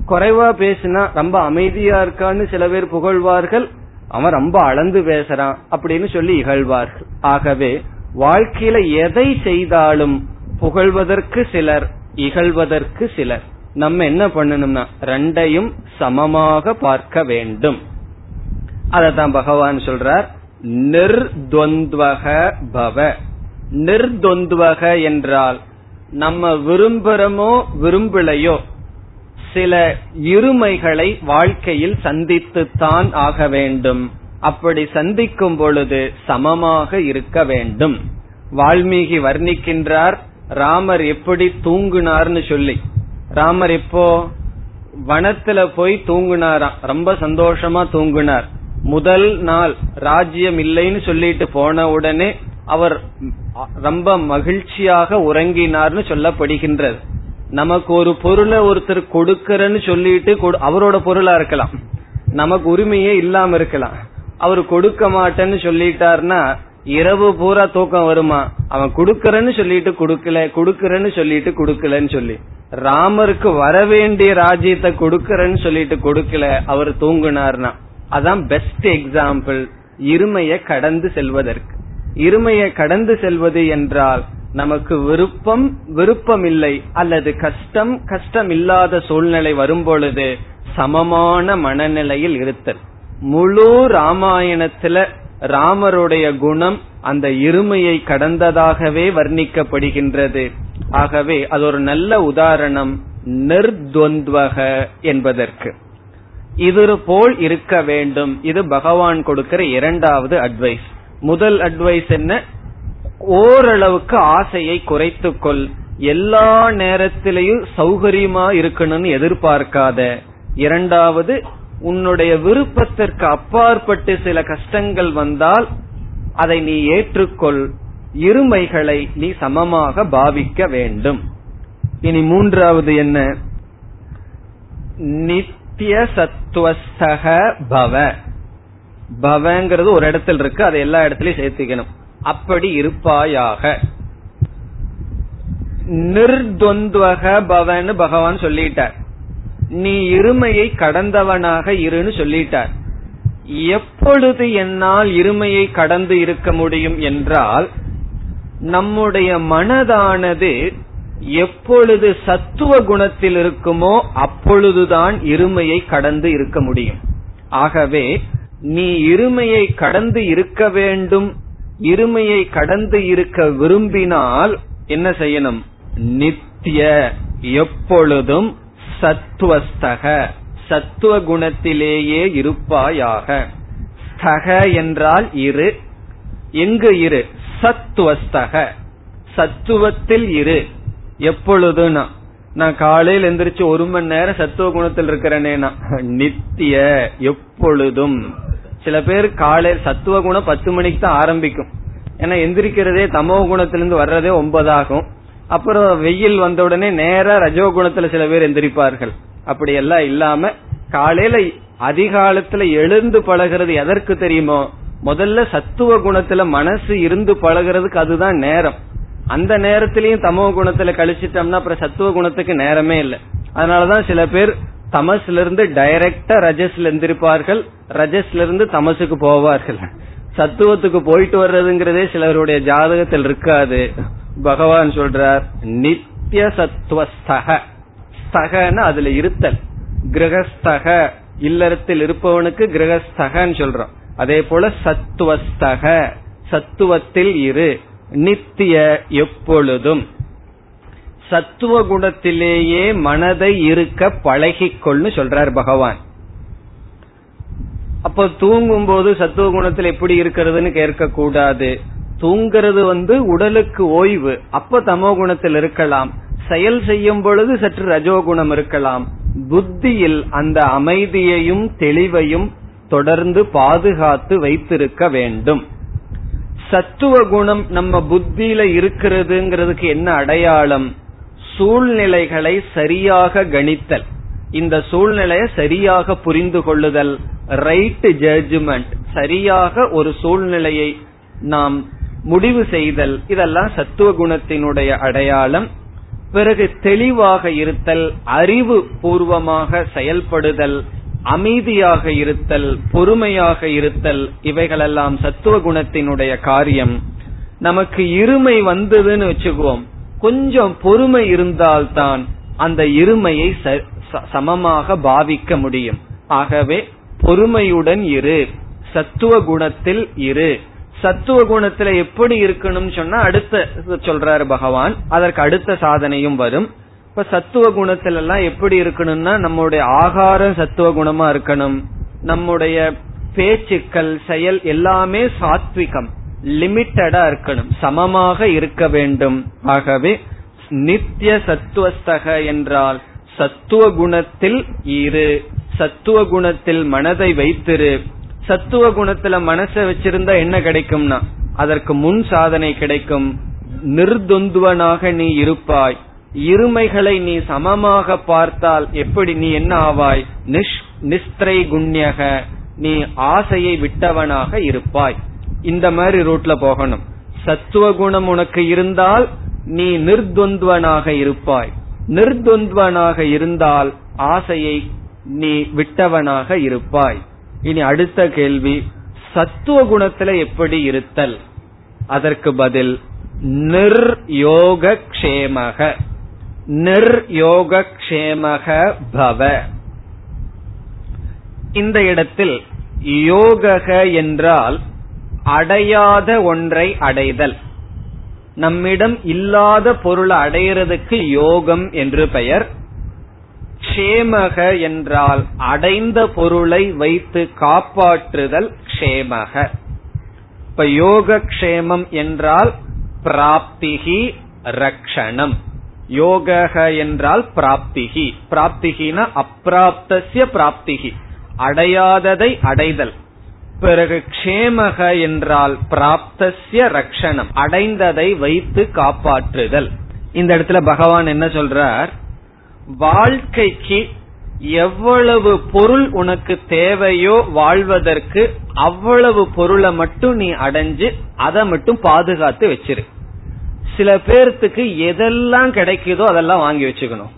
குறைவா பேசினா ரொம்ப அமைதியா இருக்கான்னு சில பேர் புகழ்வார்கள். அவன் ரொம்ப அளந்து பேசுறான் அப்படின்னு சொல்லி இகழ்வார்கள். ஆகவே வாழ்க்கையில எதை செய்தாலும் புகழ்வதற்கு சிலர் இகழ்வதற்கு சிலர். நம்ம என்ன பண்ணணும்னா ரெண்டையும் சமமாக பார்க்க வேண்டும். அதத்தான் பகவான் சொல்றார் நிர்துவக பவ. நிர்துவக என்றால் நம்ம விரும்புறமோ விரும்பலையோ சில இருமைகளை வாழ்க்கையில் சந்தித்துத்தான் ஆக வேண்டும். அப்படி சந்திக்கும் பொழுது சமமாக இருக்க வேண்டும். வால்மீகி வர்ணிக்கின்றார் ராமர் எப்படி தூங்குனார்னு சொல்லி. ராமர் இப்போ வனத்துல போய் தூங்குனாராம் ரொம்ப சந்தோஷமா தூங்குனார். முதல் நாள் ராஜ்யம் இல்லைன்னு சொல்லிட்டு போன உடனே அவர் ரொம்ப மகிழ்ச்சியாக உறங்கினார்னு சொல்லப்படுகின்றது. நமக்கு ஒரு பொருளை ஒருத்தர் கொடுக்கறன்னு சொல்லிட்டு அவரோட பொருளா இருக்கலாம். நமக்கு உரிமையே இல்லாம இருக்கலாம். அவர் கொடுக்க மாட்டேன்னு சொல்லிட்டார்னா இரவு பூரா தூக்கம் வருமா? அவன் குடுக்கறன்னு சொல்லிட்டு குடுக்கல குடுக்கறன்னு சொல்லிட்டு குடுக்கலன்னு சொல்லி. ராமருக்கு வரவேண்டிய ராஜ்யத்தை கொடுக்கறன்னு சொல்லிட்டு கொடுக்கல அவர் தூங்குனார்னா. அதான் பெஸ்ட் எக்ஸாம்பிள் இருமைய கடந்து செல்வதற்கு. இருமையை கடந்து செல்வது என்றால் நமக்கு விருப்பம் விருப்பம் இல்லை அல்லது கஷ்டம் கஷ்டம் இல்லாத சூழ்நிலை வரும் பொழுது சமமான மனநிலையில் இருத்தல். முழு ராமாயணத்துல ராமருடைய குணம் அந்த இருமையை கடந்ததாகவே வர்ணிக்கப்படுகின்றது. ஆகவே அது ஒரு நல்ல உதாரணம் நிர்துவக என்பதற்கு. இது போல் இருக்க வேண்டும். இது பகவான் கொடுக்கிற இரண்டாவது அட்வைஸ் முதல் அட்வைஸ் என்ன? ஓரளவுக்கு ஆசையை குறைத்துக்கொள். எல்லா நேரத்திலையும் சௌகரியமா இருக்கணும்னு எதிர்பார்க்காத. இரண்டாவது உன்னுடைய விருப்பத்திற்கு அப்பாற்பட்டு சில கஷ்டங்கள் வந்தால் அதை நீ ஏற்றுக்கொள். இருமைகளை நீ சமமாக பாவிக்க வேண்டும். இனி மூன்றாவது என்ன? நித்திய சத்துவஸ்தக பவ. பவங்கிறது ஒரு இடத்துல இருக்கு அதை எல்லா இடத்துலயும் சேர்த்துக்கணும். அப்படி இருப்பாயாக. நிர்துவக பவன்னு பகவான் சொல்லிட்டார். நீ இருமையை கடந்தவனாக இருன்னு சொல்லிட்டார். எப்பொழுது என்னால் இருமையை கடந்து இருக்க முடியும் என்றால் நம்முடைய மனதானது எப்பொழுது சத்துவ குணத்தில் இருக்குமோ அப்பொழுதுதான் இருமையை கடந்து இருக்க முடியும். ஆகவே நீ இருமையை கடந்து இருக்க வேண்டும். இருமையை கடந்து இருக்க விரும்பினால் என்ன செய்யணும்? நித்திய எப்பொழுதும் சத்துவஸ்தக சத்துவ குணத்திலேயே இருப்பாயாக. ஸ்தக என்றால் இரு. எங்கு இரு? சத்துவஸ்தக சத்துவத்தில் இரு. எப்பொழுதுனா? நான் காலையில் எந்திரிச்சு ஒரு மணி நேரம் சத்துவ குணத்தில் இருக்கிறேனேனா? நித்திய எப்பொழுதும். சில பேர் காலை சத்துவ குணம் பத்து மணிக்கு தான் ஆரம்பிக்கும். ஏன்னா எந்திரிக்கிறதே தமோ குணத்திலிருந்து வர்றதே ஒன்பதாகும். அப்புறம் வெயில் வந்த உடனே நேரா ரஜோ குணத்துல சில பேர் எந்திரிப்பார்கள். அப்படி எல்லாம் இல்லாம காலையில அதிகாலத்துல எழுந்து பழகிறது எதற்கு தெரியுமோ முதல்ல சத்துவ குணத்துல மனசு இருந்து பழகிறதுக்கு அதுதான் நேரம். அந்த நேரத்திலயும் தமோ குணத்துல கழிச்சிட்டோம்னா அப்புறம் சத்துவ குணத்துக்கு நேரமே இல்லை. அதனாலதான் சில பேர் தமசுல இருந்து டைரக்டா ரஜஸ்ல இருந்திருப்பார்கள். ரஜஸ்ல இருந்து தமசுக்கு போவார்கள். சத்துவத்துக்கு போயிட்டு வர்றதுங்கிறதே சிலருடைய ஜாதகத்தில் இருக்காது. பகவான் சொல்றார் நித்திய சத்துவஸ்தக ஸ்தகன்னு அதுல இருத்தல். கிரகஸ்தக இல்லறத்தில் இருப்பவனுக்கு கிரகஸ்தகன்னு சொல்றோம். அதே போல சத்துவஸ்தக. சத்துவத்தில் இரு. நித்திய எப்பொழுதும். சத்துவ குணத்திலேயே மனதை இருக்க பழகிக்கொள்ளு சொல்றார் பகவான். அப்போ தூங்கும் போது சத்துவ குணத்தில் எப்படி இருக்கிறதுன்னு கேட்க கூடாது தூங்கிறது வந்து உடலுக்கு ஓய்வு. அப்ப தமோ குணத்தில் இருக்கலாம். செயல் செய்யும் பொழுது சற்று ரஜோகுணம் இருக்கலாம். புத்தியில் அந்த அமைதியையும் தெளிவையும் தொடர்ந்து பாதுகாத்து வைத்திருக்க வேண்டும். சத்துவ குணம் நம்ம புத்தியில இருக்கிறதுங்கிறதுக்கு என்ன அடையாளம்? சூழ்நிலைகளை சரியாக கணித்தல். இந்த சூழ்நிலையை சரியாக புரிந்து கொள்ளுதல் ரைட் ஜட்ஜ்மெண்ட் சரியாக ஒரு சூழ்நிலையை நாம் முடிவு செய்தல் இதெல்லாம் சத்துவ குணத்தினுடைய அடையாளம். பிறகு தெளிவாக இருத்தல் அறிவு பூர்வமாக செயல்படுதல் அமைதியாக இருத்தல் பொறுமையாக இருத்தல் இவைகளெல்லாம் சத்துவ குணத்தினுடைய காரியம். நமக்கு இருமை வந்ததுன்னு வச்சுக்குவோம். கொஞ்சம் பொறுமை இருந்தால்தான் அந்த இருமையை சமமாக பாவிக்க முடியும். ஆகவே பொறுமையுடன் இரு. சத்துவ குணத்தில் இரு. சத்துவ குணத்துல எப்படி இருக்கணும் சொன்னா அடுத்த சொல்றாரு பகவான். அதற்கு அடுத்த சாதனையும் வரும். இப்ப சத்துவ குணத்துல எல்லாம் எப்படி இருக்கணும்னா நம்முடைய ஆகாரம் சத்துவ குணமா இருக்கணும். நம்முடைய பேச்சுக்கள் செயல் எல்லாமே சாத்விகம். லிமிட்டடா இருக்கணும். சமமாக இருக்க வேண்டும். ஆகவே நித்திய சத்துவஸ்தக என்றால் சத்துவ குணத்தில் இரு. சத்துவ குணத்தில் மனதை வைத்திரு. சத்துவ குணத்துல மனசை வச்சிருந்தா என்ன கிடைக்கும்னா அதற்கு முன் சாதனை கிடைக்கும். நிர்துந்துவனாக நீ இருப்பாய். இருமைகளை நீ சமமாக பார்த்தால் எப்படி நீ என்ன ஆவாய்? நிஷ் நிஸ்திரை குண்யக நீ ஆசையை விட்டவனாக இருப்பாய். இந்த மாதிரி ரூட்ல போகணும். சத்துவ குணம் உனக்கு இருந்தால் நீ நிர்துவனாக இருப்பாய். நிர்துவனாக இருந்தால் ஆசையை நீ விட்டவனாக இருப்பாய். இனி அடுத்த கேள்வி சத்துவ குணத்துல எப்படி இருத்தல்? அதற்கு பதில் நிர்யோக க்ஷேமக நிர்யோக க்ஷேமக பவ. இந்த இடத்தில் யோகக என்றால் அடையாத ஒன்றை அடைதல். நம்மிடம் இல்லாத பொருளை அடையிறதுக்கு யோகம் என்று பெயர். க்ஷேமக என்றால் அடைந்த பொருளை வைத்து காப்பாற்றுதல் க்ஷேமக. இப்ப யோக க்ஷேமம் என்றால் பிராப்திகி ரக்ஷணம். யோக என்றால் பிராப்திகி. பிராப்திகினா அப்பிராப்தசிய பிராப்திகி. அடையாததை அடைதல். பிறகு க்ஷேமக என்றால் பிராப்தசிய ரக்ஷணம் அடைந்ததை வைத்து காப்பாற்றுதல். இந்த இடத்துல பகவான் என்ன சொல்றார்? வாழ்க்கைக்கு எவ்வளவு பொருள் உனக்கு தேவையோ வாழ்வதற்கு அவ்வளவு பொருளை மட்டும் நீ அடைஞ்சு அதை மட்டும் பாதுகாத்து வச்சிரு. சில பேர்த்துக்கு எதெல்லாம் கிடைக்குதோ அதெல்லாம் வாங்கி வச்சுக்கணும்.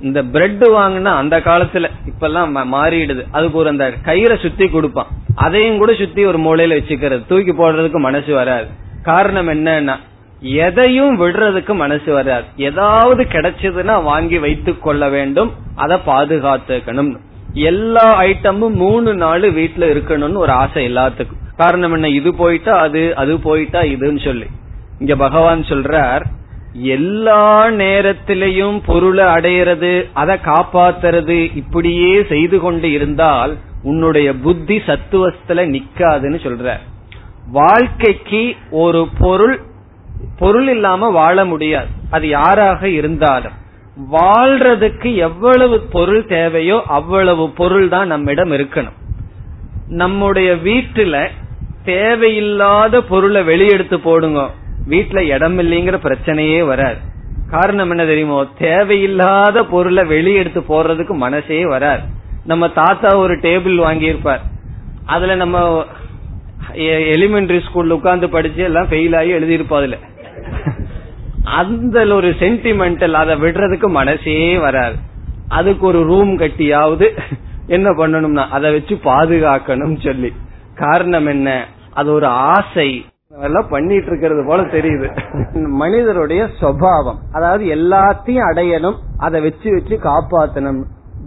இந்த பிரெட் வாங்கினா அந்த காலத்துல இப்பெல்லாம் மாறிடுது. அதுக்கு ஒரு அந்த கயிறை சுத்தி கொடுப்பான். அதையும் கூட சுத்தி ஒரு மூலையில வச்சுக்கிறது. தூக்கி போடுறதுக்கு மனசு வராது. காரணம் என்னன்னா எதையும் விடுறதுக்கு மனசு வராது. ஏதாவது கிடைச்சதுன்னா வாங்கி வைத்துக் கொள்ள வேண்டும். அதை பாதுகாத்துக்கணும். எல்லா ஐட்டமும் மூணு நாள் வீட்டுல இருக்கணும்னு ஒரு ஆசை எல்லாத்துக்கும். காரணம் என்ன? இது போயிட்டா அது அது போயிட்டா இதுன்னு சொல்லி. இங்க பகவான் சொல்றார் எல்லா நேரத்திலையும் பொருளை அடையிறது அதை காப்பாத்துறது இப்படியே செய்து கொண்டு இருந்தால் உன்னுடைய புத்தி சத்துவத்துல நிக்காதுன்னு சொல்ற. வாழ்க்கைக்கு ஒரு பொருள் பொருள் இல்லாம வாழ முடியாது. அது யாராக இருந்தாலும். வாழ்றதுக்கு எவ்வளவு பொருள் தேவையோ அவ்வளவு பொருள் தான் நம்மிடம் இருக்கணும். நம்முடைய வீட்டுல தேவையில்லாத பொருளை வெளியெடுத்து போடுங்க. வீட்டுல இடம் இல்லைங்கிற பிரச்சனையே வராது. காரணம் என்ன தெரியுமோ? தேவையில்லாத பொருளை வெளியெடுத்து போடுறதுக்கு மனசே வராது. நம்ம தாத்தா ஒரு டேபிள் வாங்கியிருப்பார். அதுல நம்ம எலிமெண்டரி ஸ்கூல்ல உட்கார்ந்து படிச்சு எல்லாம் ஃபெயில் ஆகி எழுதியிருப்போம் அதுல. அந்த ஒரு சென்டிமெண்டல் அதை விடுறதுக்கு மனசே வராது. அதுக்கு ஒரு ரூம் கட்டியாவது என்ன பண்ணணும்னா அதை வச்சு பாதுகாக்கணும் சொல்லி. காரணம் என்ன? அது ஒரு ஆசை. எல்லாம் பண்ணிட்டு இருக்கிறது போல தெரியுது. மனிதருடைய சுவாவம் அதாவது எல்லாத்தையும் அடையணும் அதை வச்சு வச்சு காப்பாத்தணும்.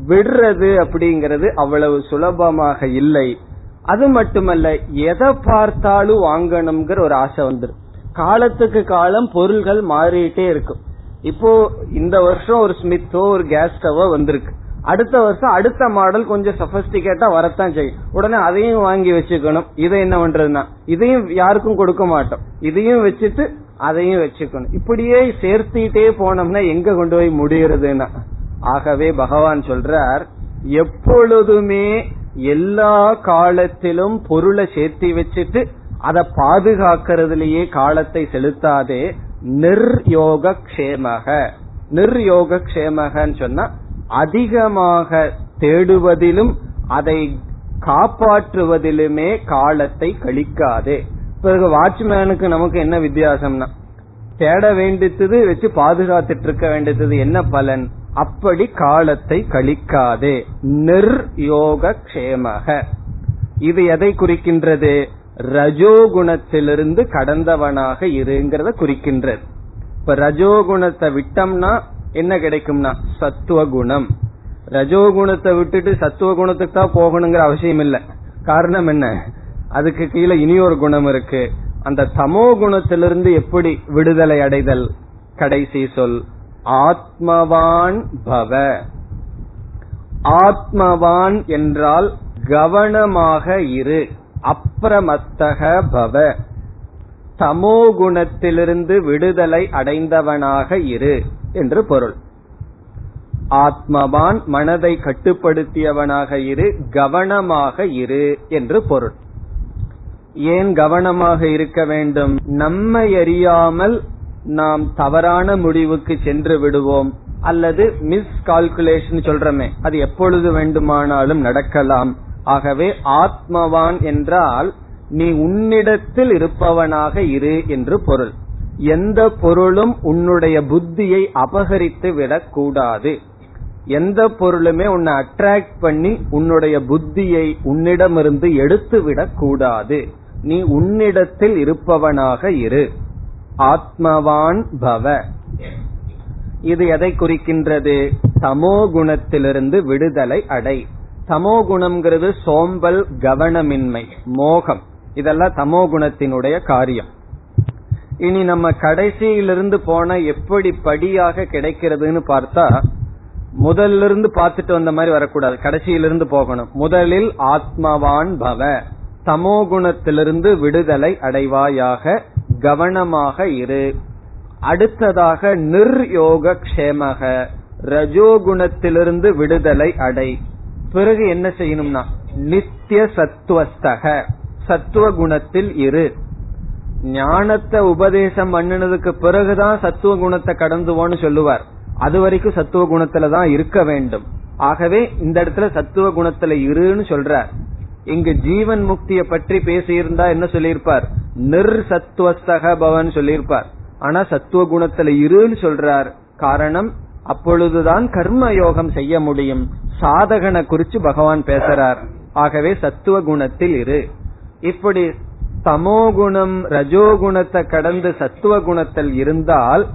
விடுறது அப்படிங்கிறது அவ்வளவு சுலபமாக இல்லை. அது மட்டுமல்ல எதை பார்த்தாலும் வாங்கணுங்கிற ஒரு ஆசை வந்துடும் காலத்துக்கு காலம் பொருள்கள் மாறிட்டே இருக்கும் இப்போ இந்த வருஷம் ஒரு ஸ்மித்தோ ஒரு கேஸ் ஸ்டவோ வந்திருக்கு. அடுத்த வருஷம் அடுத்த மாடல் கொஞ்சம் சபஸ்டிகேட்டா வரத்தான் செய்யும். உடனே அதையும் வாங்கி வச்சுக்கணும். இதை என்ன பண்றதுன்னா இதையும் யாருக்கும் கொடுக்க மாட்டோம். இதையும் வச்சுட்டு அதையும் வச்சுக்கணும். இப்படியே சேர்த்திட்டே போனோம்னா எங்க கொண்டு போய் முடியறதுன்னா? ஆகவே பகவான் சொல்றார் எப்பொழுதுமே எல்லா காலத்திலும் பொருளை சேர்த்தி வச்சுட்டு அதை பாதுகாக்கிறதுலயே காலத்தை செலுத்தாதே நிர்யோக கஷேமக. நிர்யோக கஷேமகன்னு சொன்னா அதிகமாக தேடுவதிலும் அதை காப்பாற்றுவதிலுமே காலத்தை கழிக்காதே. பிறகு வாட்ச்மேனுக்கு நமக்கு என்ன வித்தியாசம்னா தேட வேண்டியது வச்சு பாதுகாத்துட்டு இருக்க வேண்டியது என்ன பலன்? அப்படி காலத்தை கழிக்காதே. நிர்யோக கஷேமக. இது எதை குறிக்கின்றது? ரஜோகுணத்திலிருந்து கடந்தவனாக இருங்கிறத குறிக்கின்றது. இப்ப ரஜோகுணத்தை விட்டோம்னா என்ன கிடைக்கும்னா? சத்துவகுணம். ரஜோகுணத்தை விட்டுட்டு சத்துவ குணத்துக்கு தான் போகணுங்கிற அவசியம் இல்ல. காரணம் என்ன? அதுக்கு கீழே இனியொரு குணம் இருக்கு. அந்த தமோ குணத்திலிருந்து எப்படி விடுதலை அடைதல்? கடைசி சொல். ஆத்மவான் பவ. ஆத்மவான் என்றால் கவனமாக இரு அப்பிரமத்தக பவ. தமோ குணத்திலிருந்து விடுதலை அடைந்தவனாக இரு என்று பொருள். ஆத்மவான் மனதை கட்டுப்படுத்தியவனாக இரு கவனமாக இரு என்று பொருள். ஏன் கவனமாக இருக்க வேண்டும்? நம்மை அறியாமல் நாம் தவறான முடிவுக்கு சென்று விடுவோம் அல்லது மிஸ் கால்குலேஷன் சொல்றமே அது எப்பொழுது வேண்டுமானாலும் நடக்கலாம். ஆகவே ஆத்மவான் என்றால் நீ உன்னிடத்தில் இருப்பவனாக இரு என்று பொருள். எந்த பொருளும் உன்னுடைய புத்தியை அபகரித்து விடக்கூடாது. எந்த பொருளுமே உன்னை அட்ராக்ட் பண்ணி உன்னுடைய புத்தியை உன்னிடமிருந்து எடுத்து விடக்கூடாது. நீ உன்னிடத்தில் இருப்பவனாக இரு. ஆத்மவான் பவ. இது எதை குறிக்கின்றது? தமோ குணத்திலிருந்து விடுதலை அடை. தமோ குணம்ங்கிறது சோம்பல் கவனமின்மை மோகம். இதெல்லாம் தமோ குணத்தினுடைய காரியம். இனி நம்ம கடைசியிலிருந்து போன எப்படி படியாக கிடைக்கிறதுன்னு பார்த்தா முதல்ல இருந்து பார்த்துட்டு வந்த மாதிரி வரக்கூடாது. கடைசியிலிருந்து போகணும். முதலில் ஆத்மவான் பவ. தமோ குணத்திலிருந்து விடுதலை அடைவாயாக கவனமாக இரு. அடுத்ததாக நிர்யோக கஷேமக. ரஜோகுணத்திலிருந்து விடுதலை அடை. பிறகு என்ன செய்யணும்னா நித்திய சத்துவஸ்தக சத்துவ குணத்தில் இரு. ஞானத்தை உபதேசம் பண்ணினதுக்கு பிறகுதான் சத்துவ குணத்தை கடந்துவோன்னு சொல்லுவார். அது வரைக்கும் சத்துவ குணத்துல தான் இருக்க வேண்டும். ஆகவே இந்த இடத்துல சத்துவ குணத்துல இருன்னு சொல்றார். இங்கு ஜீவன் முக்தியை பற்றி பேசியிருந்தா என்ன சொல்லியிருப்பார்? நிர் சத்துவஸ்தக பவன் சொல்லியிருப்பார். ஆனா சத்துவ குணத்துல இருன்னு சொல்றார். காரணம் அப்பொழுதுதான் கர்ம யோகம் செய்ய முடியும். சாதகனை குறிச்சு பகவான் பேசுறார். ஆகவே சத்துவ குணத்தில் இரு. இப்படி தமோ குணம் ரஜோகுணத்தை கடந்து சத்துவ குணத்தில் இருந்தால்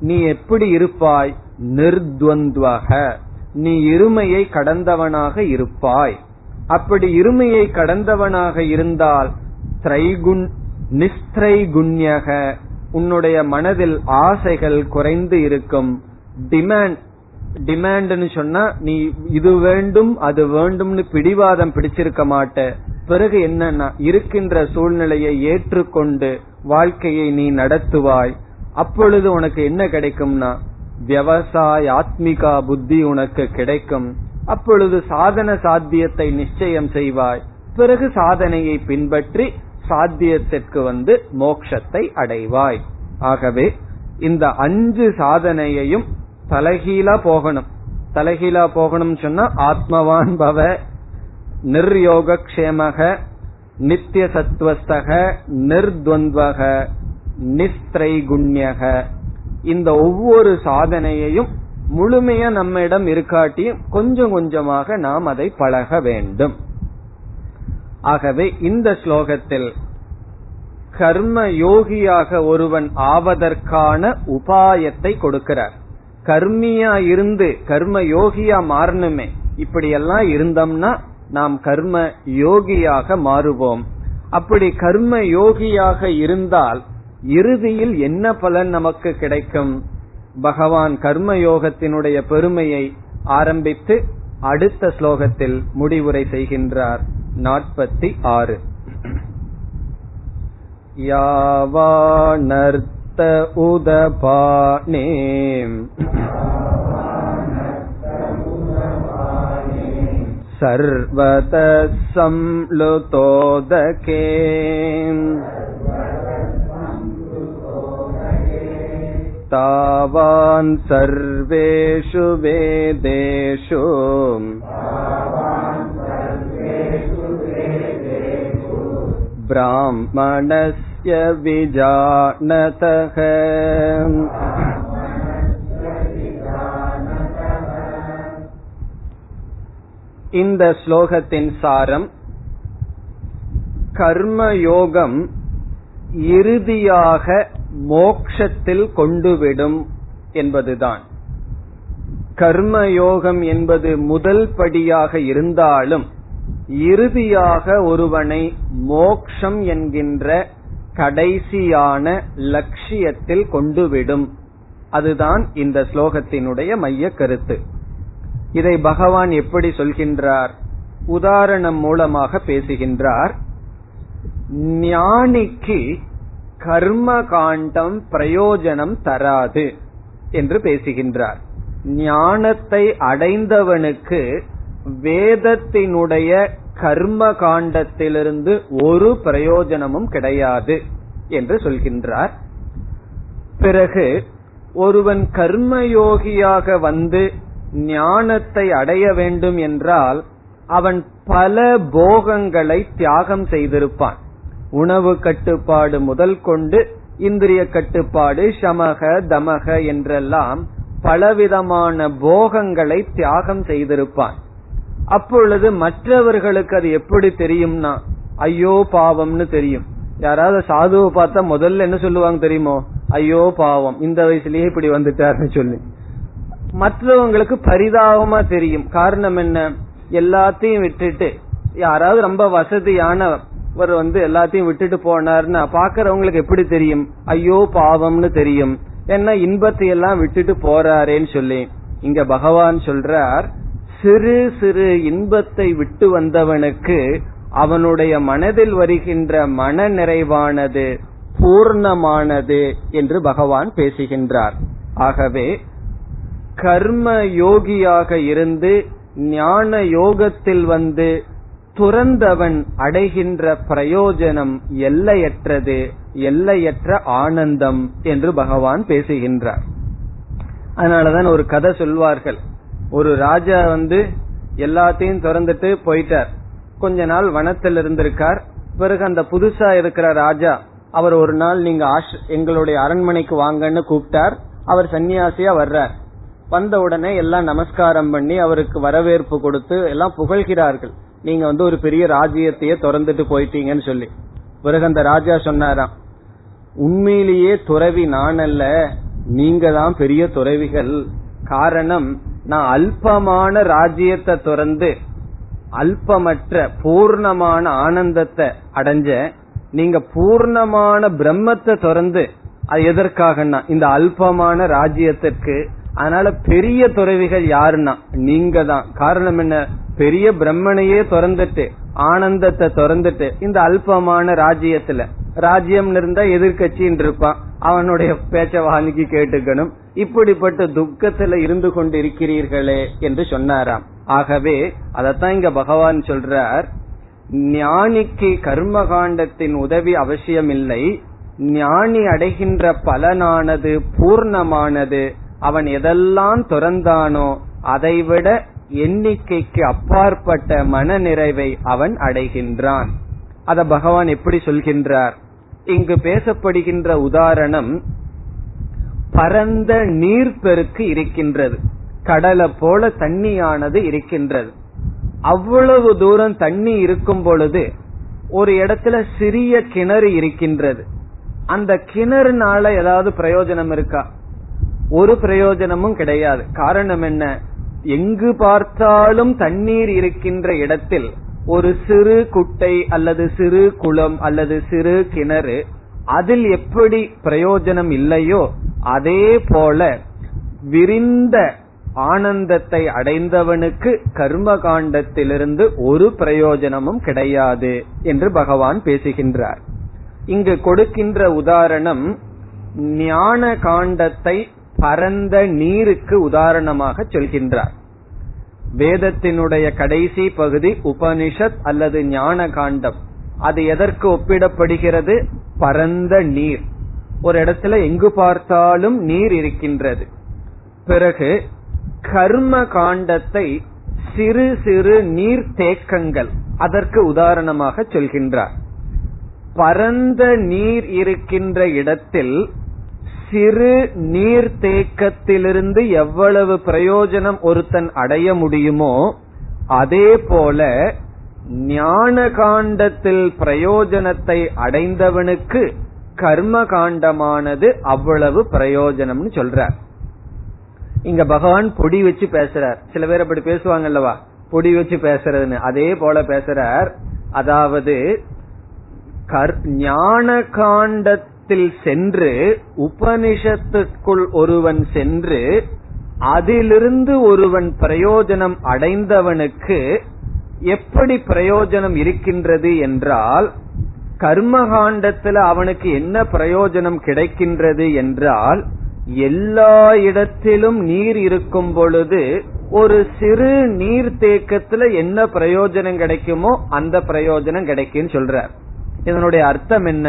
நீ எப்படி இருப்பாய்? நிர்துவந்துவக. நீ இருமையை கடந்தவனாக இருப்பாய். அப்படி இருமையை கடந்தவனாக இருந்தால் திரைகுண் நிஸ்திரைகுண்யக உன்னுடைய மனதில் ஆசைகள் குறைந்து இருக்கும். டிமாண்ட் டிமாண்ட்னு சொன்னா நீ இது வேண்டும் அது வேண்டும்னு பிடிவாதம் பிடிச்சிருக்க மாட்ட. பிறகு என்னன்னா இருக்கின்ற சூழ்நிலையை ஏற்றுக்கொண்டு வாழ்க்கையை நீ நடத்துவாய். அப்பொழுது உனக்கு என்ன கிடைக்கும்னா விவசாய ஆத்மிகா புத்தி உனக்கு கிடைக்கும். அப்பொழுது சாதன சாத்தியத்தை நிச்சயம் செய்வாய். பிறகு சாதனையை பின்பற்றி சாத்தியத்திற்கு வந்து மோக்ஷத்தை அடைவாய். ஆகவே இந்த அஞ்சு சாதனையையும் தலைகீழா போகணும். தலைகீழா போகணும் சொன்னா ஆத்மவான் பவ நிர்யோகக்ஷேமக நித்திய சத்வஸ்தக நிர்துவந்தக நிஸ்திரைகுண்யக. இந்த ஒவ்வொரு சாதனையையும் முழுமையா நம்மிடம் இருக்காட்டியும் கொஞ்சம் கொஞ்சமாக நாம் அதை பழக வேண்டும். ஆகவே இந்த ஸ்லோகத்தில் கர்ம யோகியாக ஒருவன் ஆவதற்கான உபாயத்தை கொடுக்கிறார். கர்மியா இருந்து கர்ம யோகியா மாறணுமே. இப்படியெல்லாம் இருந்தோம்னா நாம் கர்ம யோகியாக மாறுவோம். அப்படி கர்ம யோகியாக இருந்தால் இறுதியில் என்ன பலன் நமக்கு கிடைக்கும்? பகவான் கர்ம யோகத்தினுடைய பெருமையை ஆரம்பித்து அடுத்த ஸ்லோகத்தில் முடிவுரை செய்கின்றார் நாற்பத்தி ஆறு யாவானர்த்த உதபானே सर्वतः संलुतोदके तावान् सर्वेषु वेदेषु ब्राह्मणस्य विजानतः இந்த ஸ்லோகத்தின் சாரம் கர்ம யோகம் இறுதியாக மோக்ஷத்தில் கொண்டுவிடும் என்பதுதான். கர்ம யோகம் என்பது முதல் படியாக இருந்தாலும் இறுதியாக ஒருவனை மோக்ஷம் என்கின்ற கடைசியான லட்சியத்தில் கொண்டுவிடும். அதுதான் இந்த ஸ்லோகத்தினுடைய மைய கருத்து. இதை பகவான் எப்படி சொல்கின்றார்? உதாரணம் மூலமாக பேசுகின்றார். ஞானிக்கு கர்ம காண்டம் பிரயோஜனம் தராது என்று பேசுகின்றார். ஞானத்தை அடைந்தவனுக்கு வேதத்தினுடைய கர்ம காண்டத்திலிருந்து ஒரு பிரயோஜனமும் கிடையாது என்று சொல்கின்றார். பிறகு ஒருவன் கர்மயோகியாக வந்து ஞானத்தை அடைய வேண்டும் என்றால் அவன் பல போகங்களை தியாகம் செய்திருப்பான். உணவு கட்டுப்பாடு முதல் கொண்டு இந்திரிய கட்டுப்பாடு சமக தமக என்றெல்லாம் பலவிதமான போகங்களை தியாகம் செய்திருப்பான். அப்பொழுது மற்றவர்களுக்கு அது எப்படி தெரியும்னா ஐயோ பாவம்னு தெரியும். யாராவது சாதுவை பார்த்தா முதல்ல என்ன சொல்லுவாங்க தெரியுமோ? ஐயோ பாவம் இந்த வயசுலயே இப்படி வந்துட்டாருன்னு சொல்லி. மற்றவங்களுக்கு பரிதாபமா தெரியும். காரணம் என்ன? எல்லாத்தையும் விட்டுட்டு யாராவது ரொம்ப வசதியானவர் வந்து எல்லாத்தையும் விட்டுட்டு போனார்னா பாக்குறவங்களுக்கு எப்படி தெரியும்? ஐயோ பாவம்னு தெரியும். என்ன இன்பத்தை எல்லாம் விட்டுட்டு போறாரேன்னு சொல்லி. இங்க பகவான் சொல்றார் சிறு சிறு இன்பத்தை விட்டு வந்தவனுக்கு அவனுடைய மனதில் வருகின்ற மன நிறைவானது பூர்ணமானது என்று பகவான் பேசுகின்றார். ஆகவே கர்ம யோகியாக இருந்து ஞான யோகத்தில் வந்து துறந்தவன் அடைகின்ற பிரயோஜனம் எல்லையற்றது எல்லையற்ற ஆனந்தம் என்று பகவான் பேசுகின்றார். அதனாலதான் ஒரு கதை சொல்வார்கள். ஒரு ராஜா வந்து எல்லாத்தையும் திறந்துட்டு போயிட்டார். கொஞ்ச நாள் வனத்தில் இருந்திருக்கார். பிறகு அந்த புதுசா இருக்கிற ராஜா அவர் ஒரு நாள் நீங்க எங்களுடைய அரண்மனைக்கு வாங்கன்னு கூப்பிட்டார். அவர் சன்னியாசியா வர்றார். வந்த உடனே எல்லாம் நமஸ்காரம் பண்ணி அவருக்கு வரவேற்பு கொடுத்து எல்லாம் புகழ்கிறார்கள். நீங்க வந்து ஒரு பெரிய ராஜ்யத்தையே திறந்துட்டு போயிட்டீங்கன்னு சொல்லி. பிறகு அந்த ராஜா சொன்னாராம் உண்மையிலேயே துறவி நான் அல்ல நீங்க தான் பெரிய துறவிகள். காரணம் நான் அல்பமான ராஜ்யத்தை துறந்து அல்பமற்ற பூர்ணமான ஆனந்தத்தை அடைஞ்ச நீங்க பூர்ணமான பிரம்மத்தை திறந்து அது எதற்காகனா இந்த அல்பமான ராஜ்யத்திற்கு அதனால பெரிய துறவிகள் யாருன்னா? நீங்க தான் காரணம் என்ன? பெரிய பிரம்மனையே திறந்துட்டு ஆனந்தத்தை திறந்துட்டு இந்த அல்பமான ராஜ்யத்துல ராஜ்யம் இருந்தா எதிர்கட்சின்னு இருப்பான். அவனுடைய பேச்ச வாங்கி கேட்டுக்கணும். இப்படிப்பட்ட துக்கத்துல இருந்து கொண்டு இருக்கிறீர்களே என்று சொன்னாராம். ஆகவே அதத்தான் இங்க பகவான் சொல்றார். ஞானிக்கு கர்ம காண்டத்தின் உதவி அவசியமில்லை. ஞானி அடைகின்ற பலனானது பூர்ணமானது. அவன் எதெல்லாம் துறந்தானோ அதைவிட எண்ணிக்கைக்கு அப்பாற்பட்ட மன நிறைவை அவன் அடைகின்றான். அத பகவான் எப்படி சொல்கின்றார்? இங்கு பேசப்படுகின்ற உதாரணம் பரந்த நீர்ப்பெருக்கு இருக்கின்றது. கடலை போல தண்ணியானது இருக்கின்றது. அவ்வளவு தூரம் தண்ணி இருக்கும் பொழுது ஒரு இடத்துல சிறிய கிணறு இருக்கின்றது. அந்த கிணறுனால ஏதாவது பிரயோஜனம் இருக்கா? ஒரு பிரயோஜனமும் கிடையாது. காரணம் என்ன? எங்கு பார்த்தாலும் தண்ணீர் இருக்கின்ற இடத்தில் ஒரு சிறு குட்டை அல்லது சிறு குளம் அல்லது சிறு கிணறு அதில் எப்படி பிரயோஜனம் இல்லையோ அதே போல விரிந்த ஆனந்தத்தை அடைந்தவனுக்கு கர்ம காண்டத்திலிருந்து ஒரு பிரயோஜனமும் கிடையாது என்று பகவான் பேசுகின்றார். இங்கு கொடுக்கின்ற உதாரணம் ஞான காண்டத்தை பரந்த நீருக்கு உதாரணமாக சொல்கின்றார். வேதத்தினுடைய கடைசி பகுதி உபனிஷத் அல்லது ஞான காண்டம் அது எதற்கு ஒப்பிடப்படுகிறது? பரந்த நீர். ஒரு இடத்துல எங்கு பார்த்தாலும் நீர் இருக்கின்றது. பிறகு கர்ம காண்டத்தை சிறு சிறு நீர் தேக்கங்கள் அதற்கு உதாரணமாக சொல்கின்றார். பரந்த நீர் இருக்கின்ற இடத்தில் சிறு நீர் தேக்கத்திலிருந்து எவ்வளவு பிரயோஜனம் ஒருத்தன் அடைய முடியுமோ அதே போல ஞான காண்டத்தில் பிரயோஜனத்தை அடைந்தவனுக்கு கர்ம காண்டமானது அவ்வளவு பிரயோஜனம்னு சொல்றார். இங்க பகவான் பொடி வச்சு பேசுறார். சில பேர் அப்படி பேசுவாங்க அல்லவா பொடி வச்சு பேசுறதுன்னு. அதே போல பேசுறார். அதாவது ஞான காண்டத்தில் சென்று உபனிஷத்துக்குள் ஒருவன் சென்று அதிலிருந்து ஒருவன் பிரயோஜனம் அடைந்தவனுக்கு எப்படி பிரயோஜனம் இருக்கின்றது என்றால் கர்மகாண்டத்துல அவனுக்கு என்ன பிரயோஜனம் கிடைக்கின்றது என்றால் எல்லா இடத்திலும் நீர் இருக்கும் பொழுது ஒரு சிறு நீர் தேக்கத்துல என்ன பிரயோஜனம் கிடைக்குமோ அந்த பிரயோஜனம் கிடைக்கும் சொல்றார். இதனுடைய அர்த்தம் என்ன?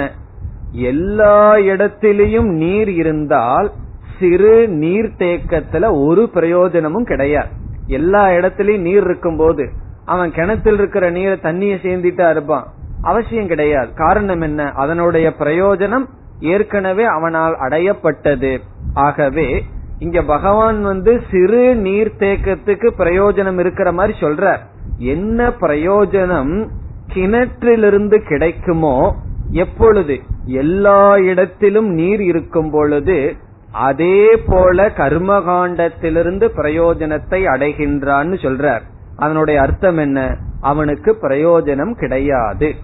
எல்லா இடத்திலையும் நீர் இருந்தால் சிறு நீர் தேக்கத்துல ஒரு பிரயோஜனமும் கிடையாது. எல்லா இடத்திலயும் நீர் இருக்கும் போது அவன் கிணத்தில் இருக்கிற நீரை தண்ணியை சேர்ந்துட்டா இருப்பான். அவசியம் கிடையாது. காரணம் என்ன? அதனுடைய பிரயோஜனம் ஏற்கனவே அவனால் அடையப்பட்டது. ஆகவே இங்க பகவான் வந்து சிறு நீர் தேக்கத்துக்கு பிரயோஜனம் இருக்கிற மாதிரி சொல்றார். என்ன பிரயோஜனம்? கிணற்றிலிருந்து கிடைக்குமோ எப்பொழுது எல்லா இடத்திலும் நீர் இருக்கும் பொழுது அதே போல கர்மகாண்டத்திலிருந்து பிரயோஜனத்தை அடைகின்றான்னு சொல்றார். அதனுடைய அர்த்தம் என்ன? அவனுக்கு பிரயோஜனம் கிடையாது.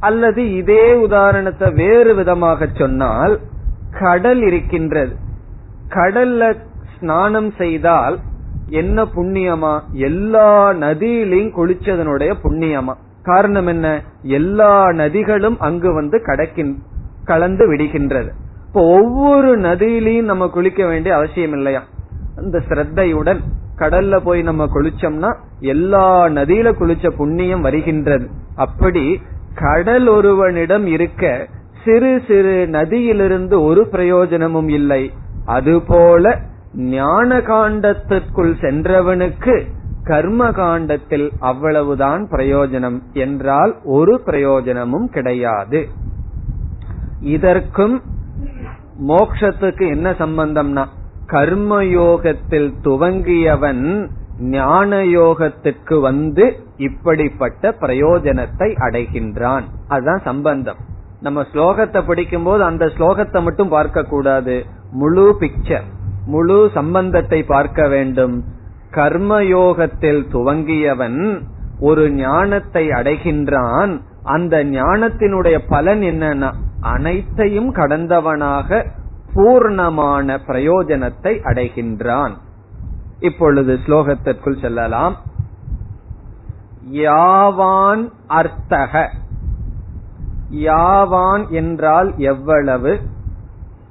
அல்லது இதே உதாரணத்தை வேறு விதமாக சொன்னால் கடல் இருக்கின்றது. கடல்ல ஸ்நானம் செய்தால் என்ன புண்ணியமா? எல்லா நதியிலையும் குளிச்சதனுடைய புண்ணியமா? காரணம் என்ன? எல்லா நதிகளும் அங்கு வந்து கடக்கின் கலந்து விடுகின்றது. இப்போ ஒவ்வொரு நதியிலையும் நம்ம குளிக்க வேண்டிய அவசியம் இல்லையா? அந்த ஸ்ரத்தையுடன் கடல்ல போய் நம்ம குளிச்சோம்னா எல்லா நதியில குளிச்ச புண்ணியம் வருகின்றது. அப்படி கடல் ஒருவனிடம் இருக்க சிறு சிறு நதியிலிருந்து ஒரு பிரயோஜனமும் இல்லை. அதுபோல ஞான காண்டத்திற்குள் சென்றவனுக்கு கர்ம காண்டத்தில் அவ்வளவுதான் பிரயோஜனம் என்றால் ஒரு பிரயோஜனமும் கிடையாது. இதற்கும் மோக்ஷத்துக்கு என்ன சம்பந்தம்னா கர்மயோகத்தில் துவங்கியவன் ஞான யோகத்துக்கு வந்து இப்படிப்பட்ட பிரயோஜனத்தை அடைகின்றான். அதுதான் சம்பந்தம். நம்ம ஸ்லோகத்தை படிக்கும் போது அந்த ஸ்லோகத்தை மட்டும் பார்க்க கூடாது முழு பிக்சர் முழு சம்பந்தத்தை பார்க்க வேண்டும். கர்மயோகத்தில் துவங்கியவன் ஒரு ஞானத்தை அடைகின்றான். அந்த ஞானத்தினுடைய பலன் என்னன்னா அனைத்தையும் கடந்தவனாக பூர்ணமான பிரயோஜனத்தை அடைகின்றான். இப்பொழுது ஸ்லோகத்திற்குள் செல்லலாம். யாவான் அர்த்தக. யாவான் என்றால் எவ்வளவு?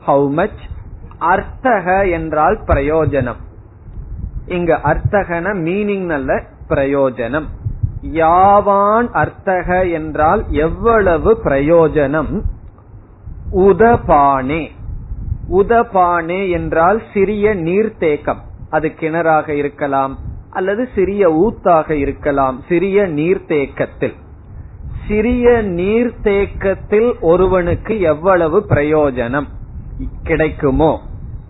ஹவு மச் அர்த்தக என்றால் பிரயோஜனம். இங்க அர்த்தகன மீனிங் அல்ல பிரயோஜனம். யாவான் அர்த்தக என்றால் எவ்வளவு பிரயோஜனம்? உதபானே. உதபானே என்றால் சிறிய நீர்த்தேக்கம். அது கிணறாக இருக்கலாம் அல்லது சிறிய ஊத்தாக இருக்கலாம் சிறிய நீர்த்தேக்கத்தில். சிறிய நீர்த்தேக்கத்தில் ஒருவனுக்கு எவ்வளவு பிரயோஜனம்? கிடைக்குமோ?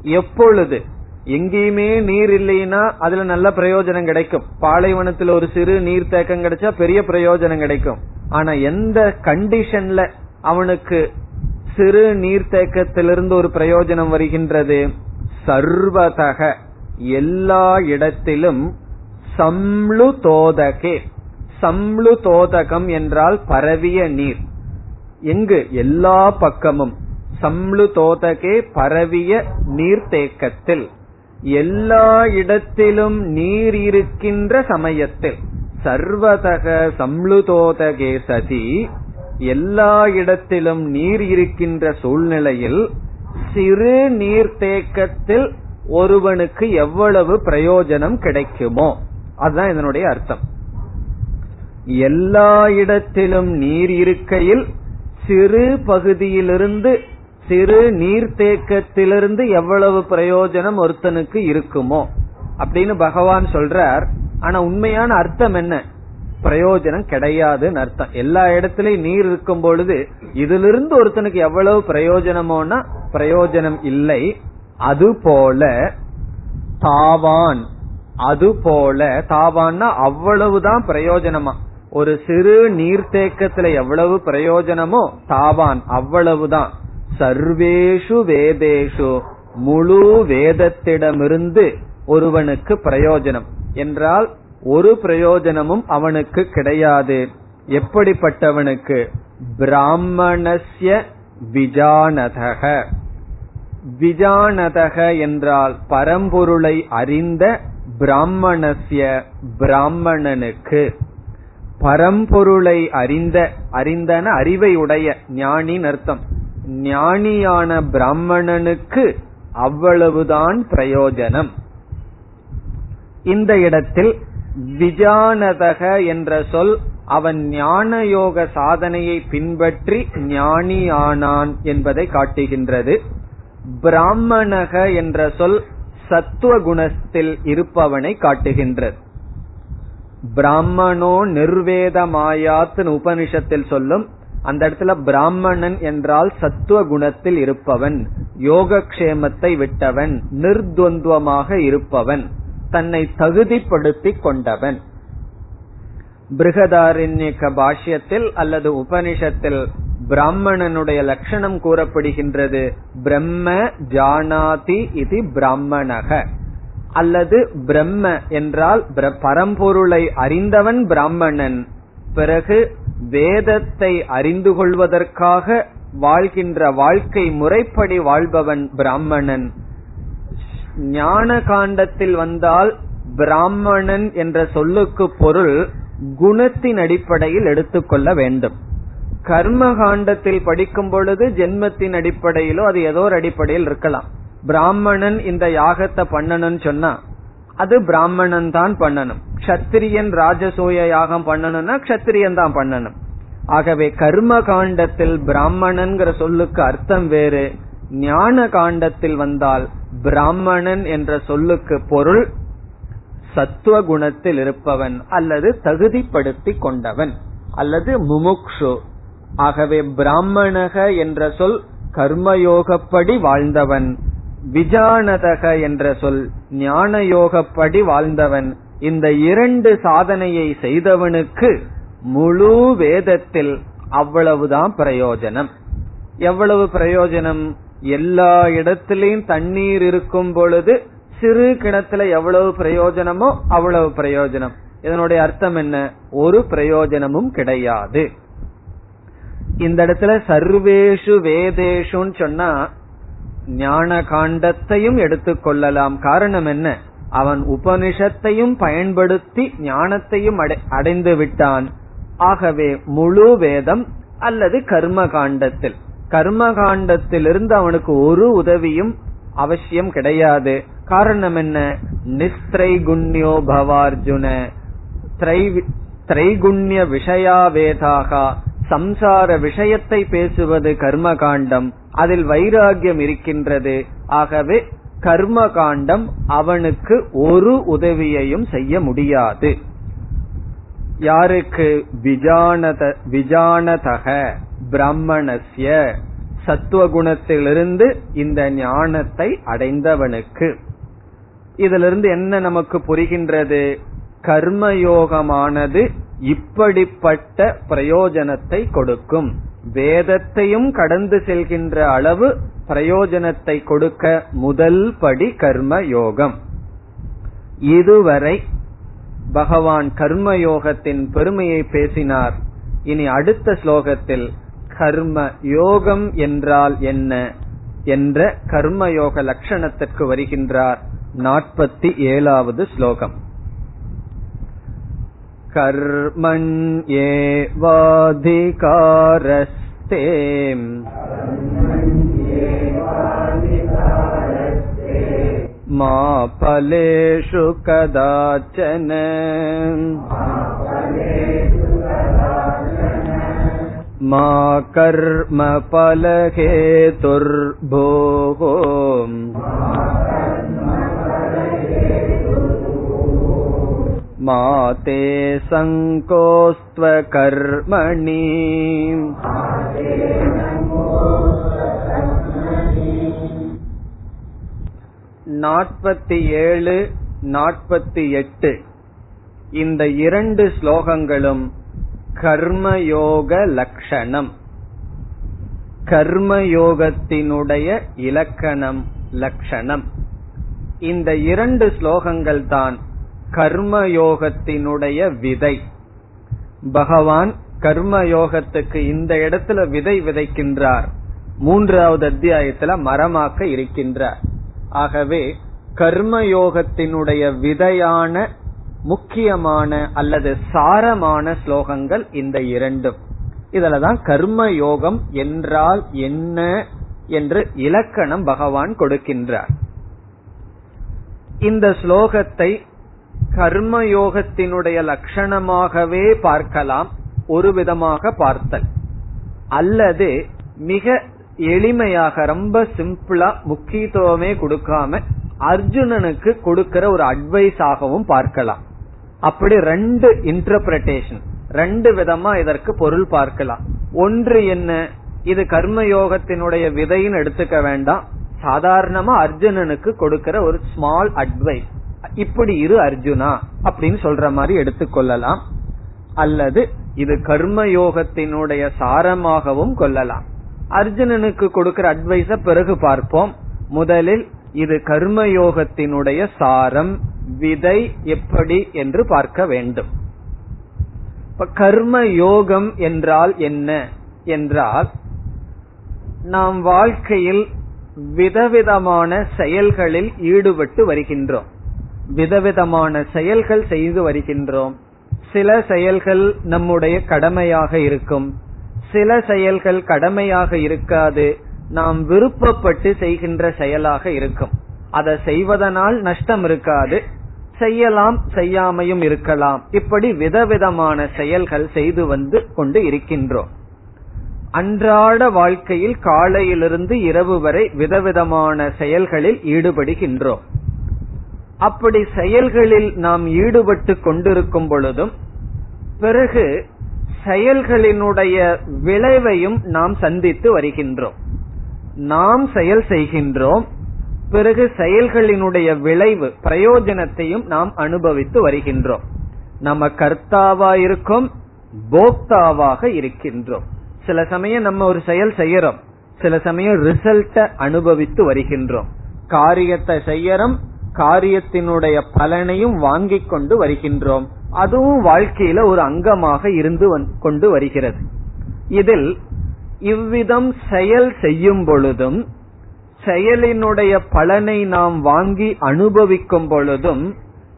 எப்பொழுது? எங்கேயுமே நீர் இல்லைன்னா அதுல நல்ல பிரயோஜனம் கிடைக்கும். பாலைவனத்தில் ஒரு சிறு நீர் தேக்கம் கிடைச்சா பெரிய பிரயோஜனம் கிடைக்கும். ஆனா எந்த கண்டிஷன்ல அவனுக்கு சிறு நீர்த்தேக்கத்திலிருந்து ஒரு பிரயோஜனம் வருகின்றது? சர்வதக. எல்லா இடத்திலும் சம்ளு தோதகே. சம்ளு தோதகம் என்றால் பரவிய நீர். எங்கு? எல்லா பக்கமும். சம்ளு தோதகே பரவிய நீர்த்தேக்கத்தில் எல்லா இடத்திலும் நீர் இருக்கின்ற சமயத்தில். சர்வதக சம்ளுதோதகே சதி எல்லா இடத்திலும் நீர் இருக்கின்ற சூழ்நிலையில் சிறு நீர்த்தேக்கத்தில் ஒருவனுக்கு எவ்வளவு பிரயோஜனம் கிடைக்குமோ? அதுதான் இதனுடைய அர்த்தம். எல்லா இடத்திலும் நீர் இருக்கையில் சிறு பகுதியிலிருந்து சிறு நீர்த்தேக்கத்திலிருந்து எவ்வளவு பிரயோஜனம் ஒருத்தனுக்கு இருக்குமோ? அப்படின்னு பகவான் சொல்றார். ஆனா உண்மையான அர்த்தம் என்ன? பிரயோஜனம் கிடையாதுன்னு அர்த்தம். எல்லா இடத்திலையும் நீர் இருக்கும் பொழுது இதிலிருந்து ஒருத்தனுக்கு எவ்வளவு பிரயோஜனமோனா? பிரயோஜனம் இல்லை. அது போல தாவான் அது போல தாவான்னா அவ்வளவுதான் பிரயோஜனமா? ஒரு சிறு நீர்த்தேக்கத்துல எவ்வளவு பிரயோஜனமோ? தாவான் அவ்வளவுதான். சர்வேஷு வேதேஷு முழு வேதத்திடமிருந்து ஒருவனுக்கு பிரயோஜனம். என்றால் ஒரு பிரயோஜனமும் அவனுக்கு கிடையாது. எப்படிப்பட்டவனுக்கு? பிராமணஸ்ய விஜானதக. விஜானதக என்றால் பரம்பொருளை அறிந்த பிராமணஸ்ய பிராமணனுக்கு. பரம்பொருளை அறிந்த அறிந்தன அறிவை உடைய ஞானின் அர்த்தம். ஞானியான பிராமணனுக்கு அவ்வளவுதான் பிரயோஜனம். இந்த இடத்தில் விஜானதக என்ற சொல் அவன் ஞான யோக சாதனையை பின்பற்றி ஞானி ஆனான் என்பதை காட்டுகின்றது. பிராமணக என்ற சொல் சத்துவ குணத்தில் இருப்பவனை காட்டுகின்றது. பிராமணோ நிர்வேதமாயாத் உபனிஷத்தில் சொல்லும் அந்த இடத்துல பிராமணன் என்றால் சத்துவ குணத்தில் இருப்பவன் யோகக்ஷேமத்தை விட்டவன் நிர்துவந்துவமாக இருப்பவன் தன்னை தகுதிப்படுத்தி கொண்டவன். பிருகதாரண்யக்க பாஷ்யத்தில் அல்லது உபனிஷத்தில் பிராமணனுடைய லட்சணம் கூறப்படுகின்றது. பிரம்ம ஜானாதி இது பிராமணக. அல்லது பிரம்ம என்றால் பரம்பொருளை அறிந்தவன் பிராமணன். பிறகு வேதத்தை அறிந்து கொள்வதற்காக வாழ்கின்ற வாழ்க்கை முறைப்படி வாழ்பவன் பிராமணன். ஞான காண்டத்தில் வந்தால் பிராமணன் என்ற சொல்லுக்கு பொருள் குணத்தின் அடிப்படையில் எடுத்துக்கொள்ள வேண்டும். கர்ம காண்டத்தில் படிக்கும் பொழுது ஜென்மத்தின் அடிப்படையிலோ அது ஏதோ ஒரு அடிப்படையில் இருக்கலாம். பிராமணன் இந்த யாகத்தை பண்ணணும்னு சொன்னா அது பிராமணன் தான் பண்ணணும். கத்திரியன் ராஜசூய யாகம் பண்ணணும்னா கத்திரியன் தான் பண்ணணும். ஆகவே கர்ம காண்டத்தில் பிராமணன்கிற சொல்லுக்கு அர்த்தம் வேறு. ஞான காண்டத்தில் வந்தால் பிராமணன் என்ற சொல்லுக்கு பொருள் சத்துவ குணத்தில் இருப்பவன் அல்லது தகுதிப்படுத்தி கொண்டவன் அல்லது முமுக்ஷு. ஆகவே பிராமணக என்ற சொல் கர்மயோகப்படி வாழ்ந்தவன். விஜானதக என்ற சொல் ஞான யோகப்படி வாழ்ந்தவன். இந்த இரண்டு சாதனையை செய்தவனுக்கு முழு வேதத்தில் அவ்வளவுதான் பிரயோஜனம். எவ்வளவு பிரயோஜனம்? எல்லா இடத்திலையும் தண்ணீர் இருக்கும் பொழுது சிறு கிணத்துல எவ்வளவு பிரயோஜனமோ அவ்வளவு பிரயோஜனம். இதனுடைய அர்த்தம் என்ன? ஒரு பிரயோஜனமும் கிடையாது. இந்த இடத்துல சர்வேஷு வேதேஷுன்னு சொன்னா ஞான காண்டத்தையும் எடுத்துக்கொள்ளலாம் காரணம் என்ன? அவன் உபனிஷத்தையும் பயன்படுத்தி ஞானத்தையும் அடைந்து விட்டான். ஆகவே முழு வேதம் அல்லது கர்ம காண்டத்தில் கர்ம காண்டத்திலிருந்து அவனுக்கு ஒரு உதவியும் அவசியம் கிடையாது. காரணம் என்ன? நிஸ்திரை குண்யோ பவார்ஜுன திரைகுண்ய விஷயா வேதாகா. சம்சார விஷயத்தை பேசுவது கர்ம காண்டம் அதில் வைராகியம் இருக்கின்றது. ஆகவே கர்ம காண்டம் அவனுக்கு ஒரு உதவியையும் செய்ய முடியாது. யாருக்கு? விஜானத விஜானதக பிராமணஸ்ய சத்துவகுணத்திலிருந்து இந்த ஞானத்தை அடைந்தவனுக்கு. இதிலிருந்து என்ன நமக்கு புரிகின்றது? கர்மயோகமானது இப்படிப்பட்ட பிரயோஜனத்தை கொடுக்கும். வேதத்தையும் கடந்து செல்கின்ற அளவு பிரயோஜனத்தை கொடுக்க முதல் படி கர்ம யோகம் இதுவரை பகவான் கர்மயோகத்தின் பெருமையை பேசினார். இனி அடுத்த ஸ்லோகத்தில் கர்ம யோகம் என்றால் என்ன என்ற கர்மயோக லட்சணத்திற்கு வருகின்றார் நாற்பத்தி ஏழாவது ஸ்லோகம். कर्मण्येवाधिकारस्ते मा फलेषु कदाचन मा कर्मफलहेतुर्भोः मा ते सङ्कोस्त्वकर्मणि நாற்பத்தி ஏழு நாற்பத்தி எட்டு இந்த இரண்டு ஸ்லோகங்களும் கர்மயோக லட்சணம் கர்மயோகத்தினுடைய இலக்கணம் லட்சணம் இந்த இரண்டு ஸ்லோகங்கள் தான் கர்மயோகத்தினுடைய விதை. பகவான் கர்மயோகத்துக்கு இந்த இடத்துல விதை விதைக்கின்றார். மூன்றாவது அத்தியாயத்துல மரமாக்க இருக்கின்றார். ஆகவே கர்மயோகத்தினுடைய விதையான முக்கியமான அல்லது சாரமான ஸ்லோகங்கள் இந்த இரண்டும். இதுலதான் கர்ம யோகம் என்றால் என்ன என்று இலக்கணம் பகவான் கொடுக்கின்றார். இந்த ஸ்லோகத்தை கர்மயோகத்தினுடைய லட்சணமாகவே பார்க்கலாம் ஒரு விதமாக பார்த்தல். அல்லது மிக எளிமையாக ரொம்ப சிம்பிளா முக்கியத்துவமே கொடுக்காம அர்ஜுனனுக்கு கொடுக்கிற ஒரு அட்வைஸ் ஆகவும் பார்க்கலாம். அப்படி ரெண்டு இன்டர்பிரேஷன் ரெண்டு விதமா இதற்கு பொருள் பார்க்கலாம். ஒன்று என்ன? இது கர்மயோகத்தினுடைய விதைன்னு எடுத்துக்க வேண்டாம். சாதாரணமா அர்ஜுனனுக்கு கொடுக்கிற ஒரு ஸ்மால் அட்வைஸ் இப்படி இரு அர்ஜுனா அப்படின்னு சொல்ற மாதிரி எடுத்துக்கொள்ளலாம். அல்லது இது கர்மயோகத்தினுடைய சாரமாகவும் கொள்ளலாம். அர்ஜுனனுக்கு கொடுக்கிற அட்வைஸ பிறகு பார்ப்போம். முதலில் இது கர்மயோகத்தினுடைய சாரம் விதை எப்படி என்று பார்க்க வேண்டும். இப்ப கர்ம யோகம் என்றால் என்ன? என்றால் நாம் வாழ்க்கையில் விதவிதமான செயல்களில் ஈடுபட்டு வருகின்றோம். விதவிதமான செயல்கள் செய்து வருகின்றோம். சில செயல்கள் நம்முடைய கடமையாக இருக்கும். சில செயல்கள் கடமையாக இருக்காது. நாம் விருப்பப்பட்டு செய்கின்ற செயலாக இருக்கும். அதை செய்வதனால் நஷ்டம் இருக்காது. செய்யலாம் செய்யாமையும் இருக்கலாம். இப்படி விதவிதமான செயல்கள் செய்து வந்து கொண்டு இருக்கின்றோம். அன்றாட வாழ்க்கையில் காலையிலிருந்து இரவு வரை விதவிதமான செயல்களில் ஈடுபடுகின்றோம். அப்படி செயல்களில் நாம் ஈடுபட்டு கொண்டிருக்கும் பொழுதும் பிறகு செயல்களினுடைய விளைவையும் நாம் சந்தித்து வருகின்றோம். நாம் செயல் செய்கின்றோம் பிறகு செயல்களினுடைய விளைவு பிரயோஜனத்தையும் நாம் அனுபவித்து வருகின்றோம். நம்ம கர்த்தாவா இருக்கும் போக்தாவாக இருக்கின்றோம். சில சமயம் நம்ம ஒரு செயல் செய்யறோம் சில சமயம் ரிசல்ட்ட அனுபவித்து வருகின்றோம். காரியத்தை செய்யறோம் காரியத்தினுடைய பலனையும் வாங்கிக் கொண்டு வருகின்றோம். அதுவும் வாழ்க்கையில ஒரு அங்கமாக இருந்து கொண்டு வருகிறது. இதில் இவ்விதம் செயல் செய்யும் பொழுதும் செயலினுடைய பலனை நாம் வாங்கி அனுபவிக்கும் பொழுதும்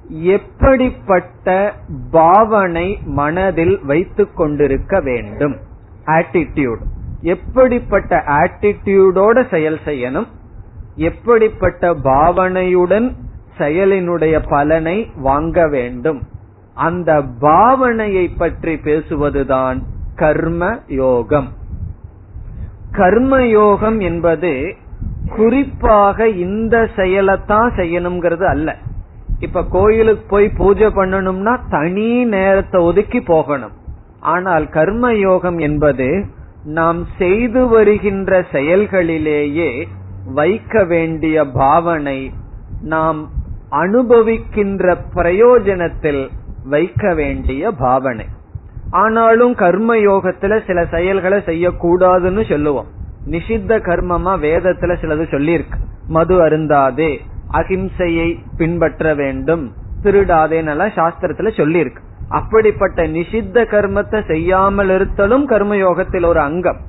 எப்படிப்பட்ட பாவனை மனதில் வைத்துக் கொண்டிருக்க வேண்டும். ஆட்டிடியூட் எப்படிப்பட்ட ஆட்டிடியூடோட செயல் செய்யணும்? எப்படிப்பட்ட பாவனையுடன் செயலினுடைய பலனை வாங்க வேண்டும். அந்த பாவனையை பற்றி பேசுவதுதான் கர்ம யோகம். கர்ம யோகம் என்பது குறிப்பாக இந்த செயலைத்தான் செய்யணுங்கிறது அல்ல. இப்ப கோயிலுக்கு போய் பூஜை பண்ணணும்னா தனி நேரத்தை ஒதுக்கி போகணும். ஆனால் கர்ம யோகம் என்பது நாம் செய்து வருகின்ற செயல்களிலேயே வைக்க வேண்டிய பாவனை நாம் அனுபவிக்கின்ற பிரயோஜனத்தில் வைக்க வேண்டிய பாவனை. ஆனாலும் கர்ம யோகத்துல சில செயல்களை செய்யக்கூடாதுன்னு சொல்லுவோம். நிஷித்த கர்மமா வேதத்துல சிலது சொல்லியிருக்கு. மது அருந்தாதே அகிம்சையை பின்பற்ற வேண்டும் திருடாதேன்னு சாஸ்திரத்துல சொல்லியிருக்கு. அப்படிப்பட்ட நிஷித்த கர்மத்தை செய்யாமல் இருத்தலும் கர்மயோகத்தில் ஒரு அங்கம்.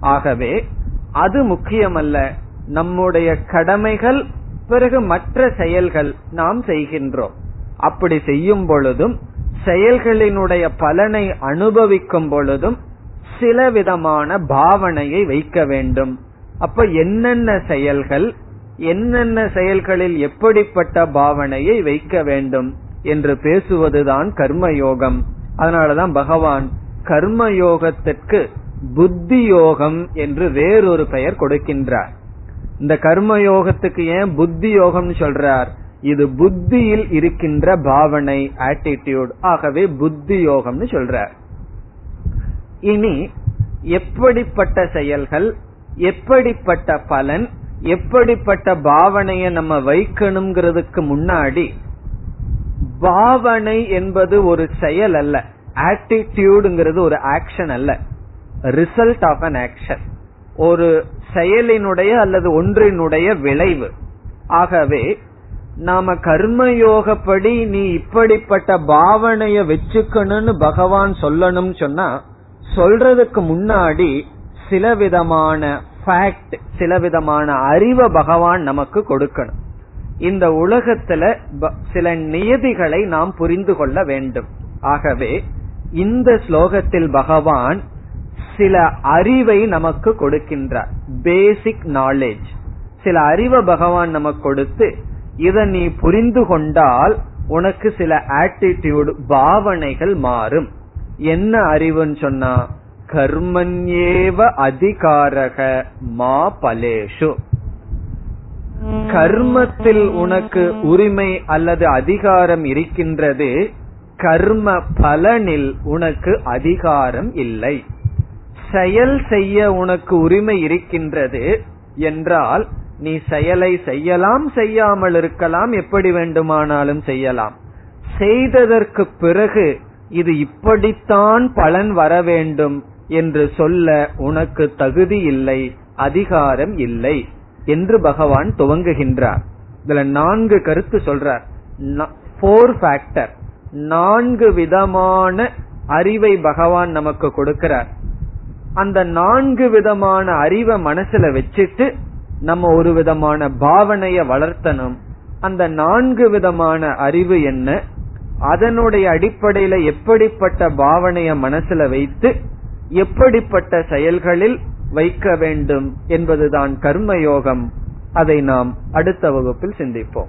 ஆகவே அது முக்கியமல்ல நம்முடைய கடமைகள் பிறகு மற்ற செயல்கள் நாம் செய்கின்றோம். அப்படி செய்யும் பொழுதும் செயல்களினுடைய பலனை அனுபவிக்கும் பொழுதும் சில விதமான பாவனையை வைக்க வேண்டும். அப்ப என்னென்ன செயல்கள் என்னென்ன செயல்களில் எப்படிப்பட்ட பாவனையை வைக்க வேண்டும் என்று பேசுவதுதான் கர்மயோகம். அதனாலதான் பகவான் கர்மயோகத்திற்கு புத்தி யோகம் என்று வேறொரு பெயர் கொடுக்கின்றார். இந்த கர்ம யோகத்துக்கு ஏன் புத்தி யோகம்னு சொல்றார்? இது புத்தியில் இருக்கின்ற பாவனை ஆட்டிடியூட் ஆகவே புத்தி யோகம்னு சொல்றார். இனி எப்படிப்பட்ட செயல்கள் எப்படிப்பட்ட பலன் எப்படிப்பட்ட பாவனைய நம்ம வைக்கணுங்கிறதுக்கு முன்னாடி பாவனை என்பது ஒரு செயல் அல்ல. ஆட்டிடியூடுங்கிறது ஒரு ஆக்ஷன் அல்ல. ரிசல்ட் ஆஃப் அன் ஆக்ஷன் ஒரு செயலினுடைய அல்லது ஒன்றினுடைய விளைவு. ஆகவே நாம கர்மயோகப்படி நீ இப்படிப்பட்ட பாவனைய வச்சுக்கணும்னு பகவான் சொல்லணும் சொன்னா சொல்றதுக்கு முன்னாடி சில விதமான ஃபேக்ட் சில விதமான அறிவை பகவான் நமக்கு கொடுக்கணும். இந்த உலகத்துல சில நியதிகளை நாம் புரிந்து கொள்ள வேண்டும். ஆகவே இந்த ஸ்லோகத்தில் பகவான் சில அறிவை நமக்கு கொடுக்கின்றார். பேசிக் நாலேஜ் சில அறிவை பகவான் நமக்கு கொடுத்து இதை நீ புரிந்து கொண்டால் உனக்கு சில ஆட்டிடியூடு பாவனைகள் மாறும். என்ன அறிவுன்னு சொன்னா கர்மன்யேவ அதிகாரக மா பலேஷு. கர்மத்தில் உனக்கு உரிமை அல்லது அதிகாரம் இருக்கின்றது கர்ம பலனில் உனக்கு அதிகாரம் இல்லை. செயல் செய்ய உனக்கு உரிமை இருக்கின்றது என்றால் நீ செயலை செய்யலாம் செய்யாமல் இருக்கலாம் எப்படி வேண்டுமானாலும் செய்யலாம். செய்ததற்கு பிறகு இது இப்படித்தான் பலன் வர வேண்டும் என்று சொல்ல உனக்கு தகுதி இல்லை அதிகாரம் இல்லை என்று பகவான் துவங்குகின்றார். இதுல நான்கு கருத்து சொல்றார். போர் ஃபேக்டர் நான்கு விதமான அறிவை பகவான் நமக்கு கொடுக்கிறார். அந்த நான்கு விதமான அறிவை மனசுல வச்சுட்டு நம்ம ஒரு விதமான பாவனைய வளர்த்தணும். அந்த நான்கு விதமான அறிவு என்ன? அதனுடைய அடிப்படையில எப்படிப்பட்ட பாவனைய மனசுல வைத்து எப்படிப்பட்ட செயல்களில் வைக்க வேண்டும் என்பதுதான் கர்மயோகம். அதை நாம் அடுத்த வகுப்பில் சிந்திப்போம்.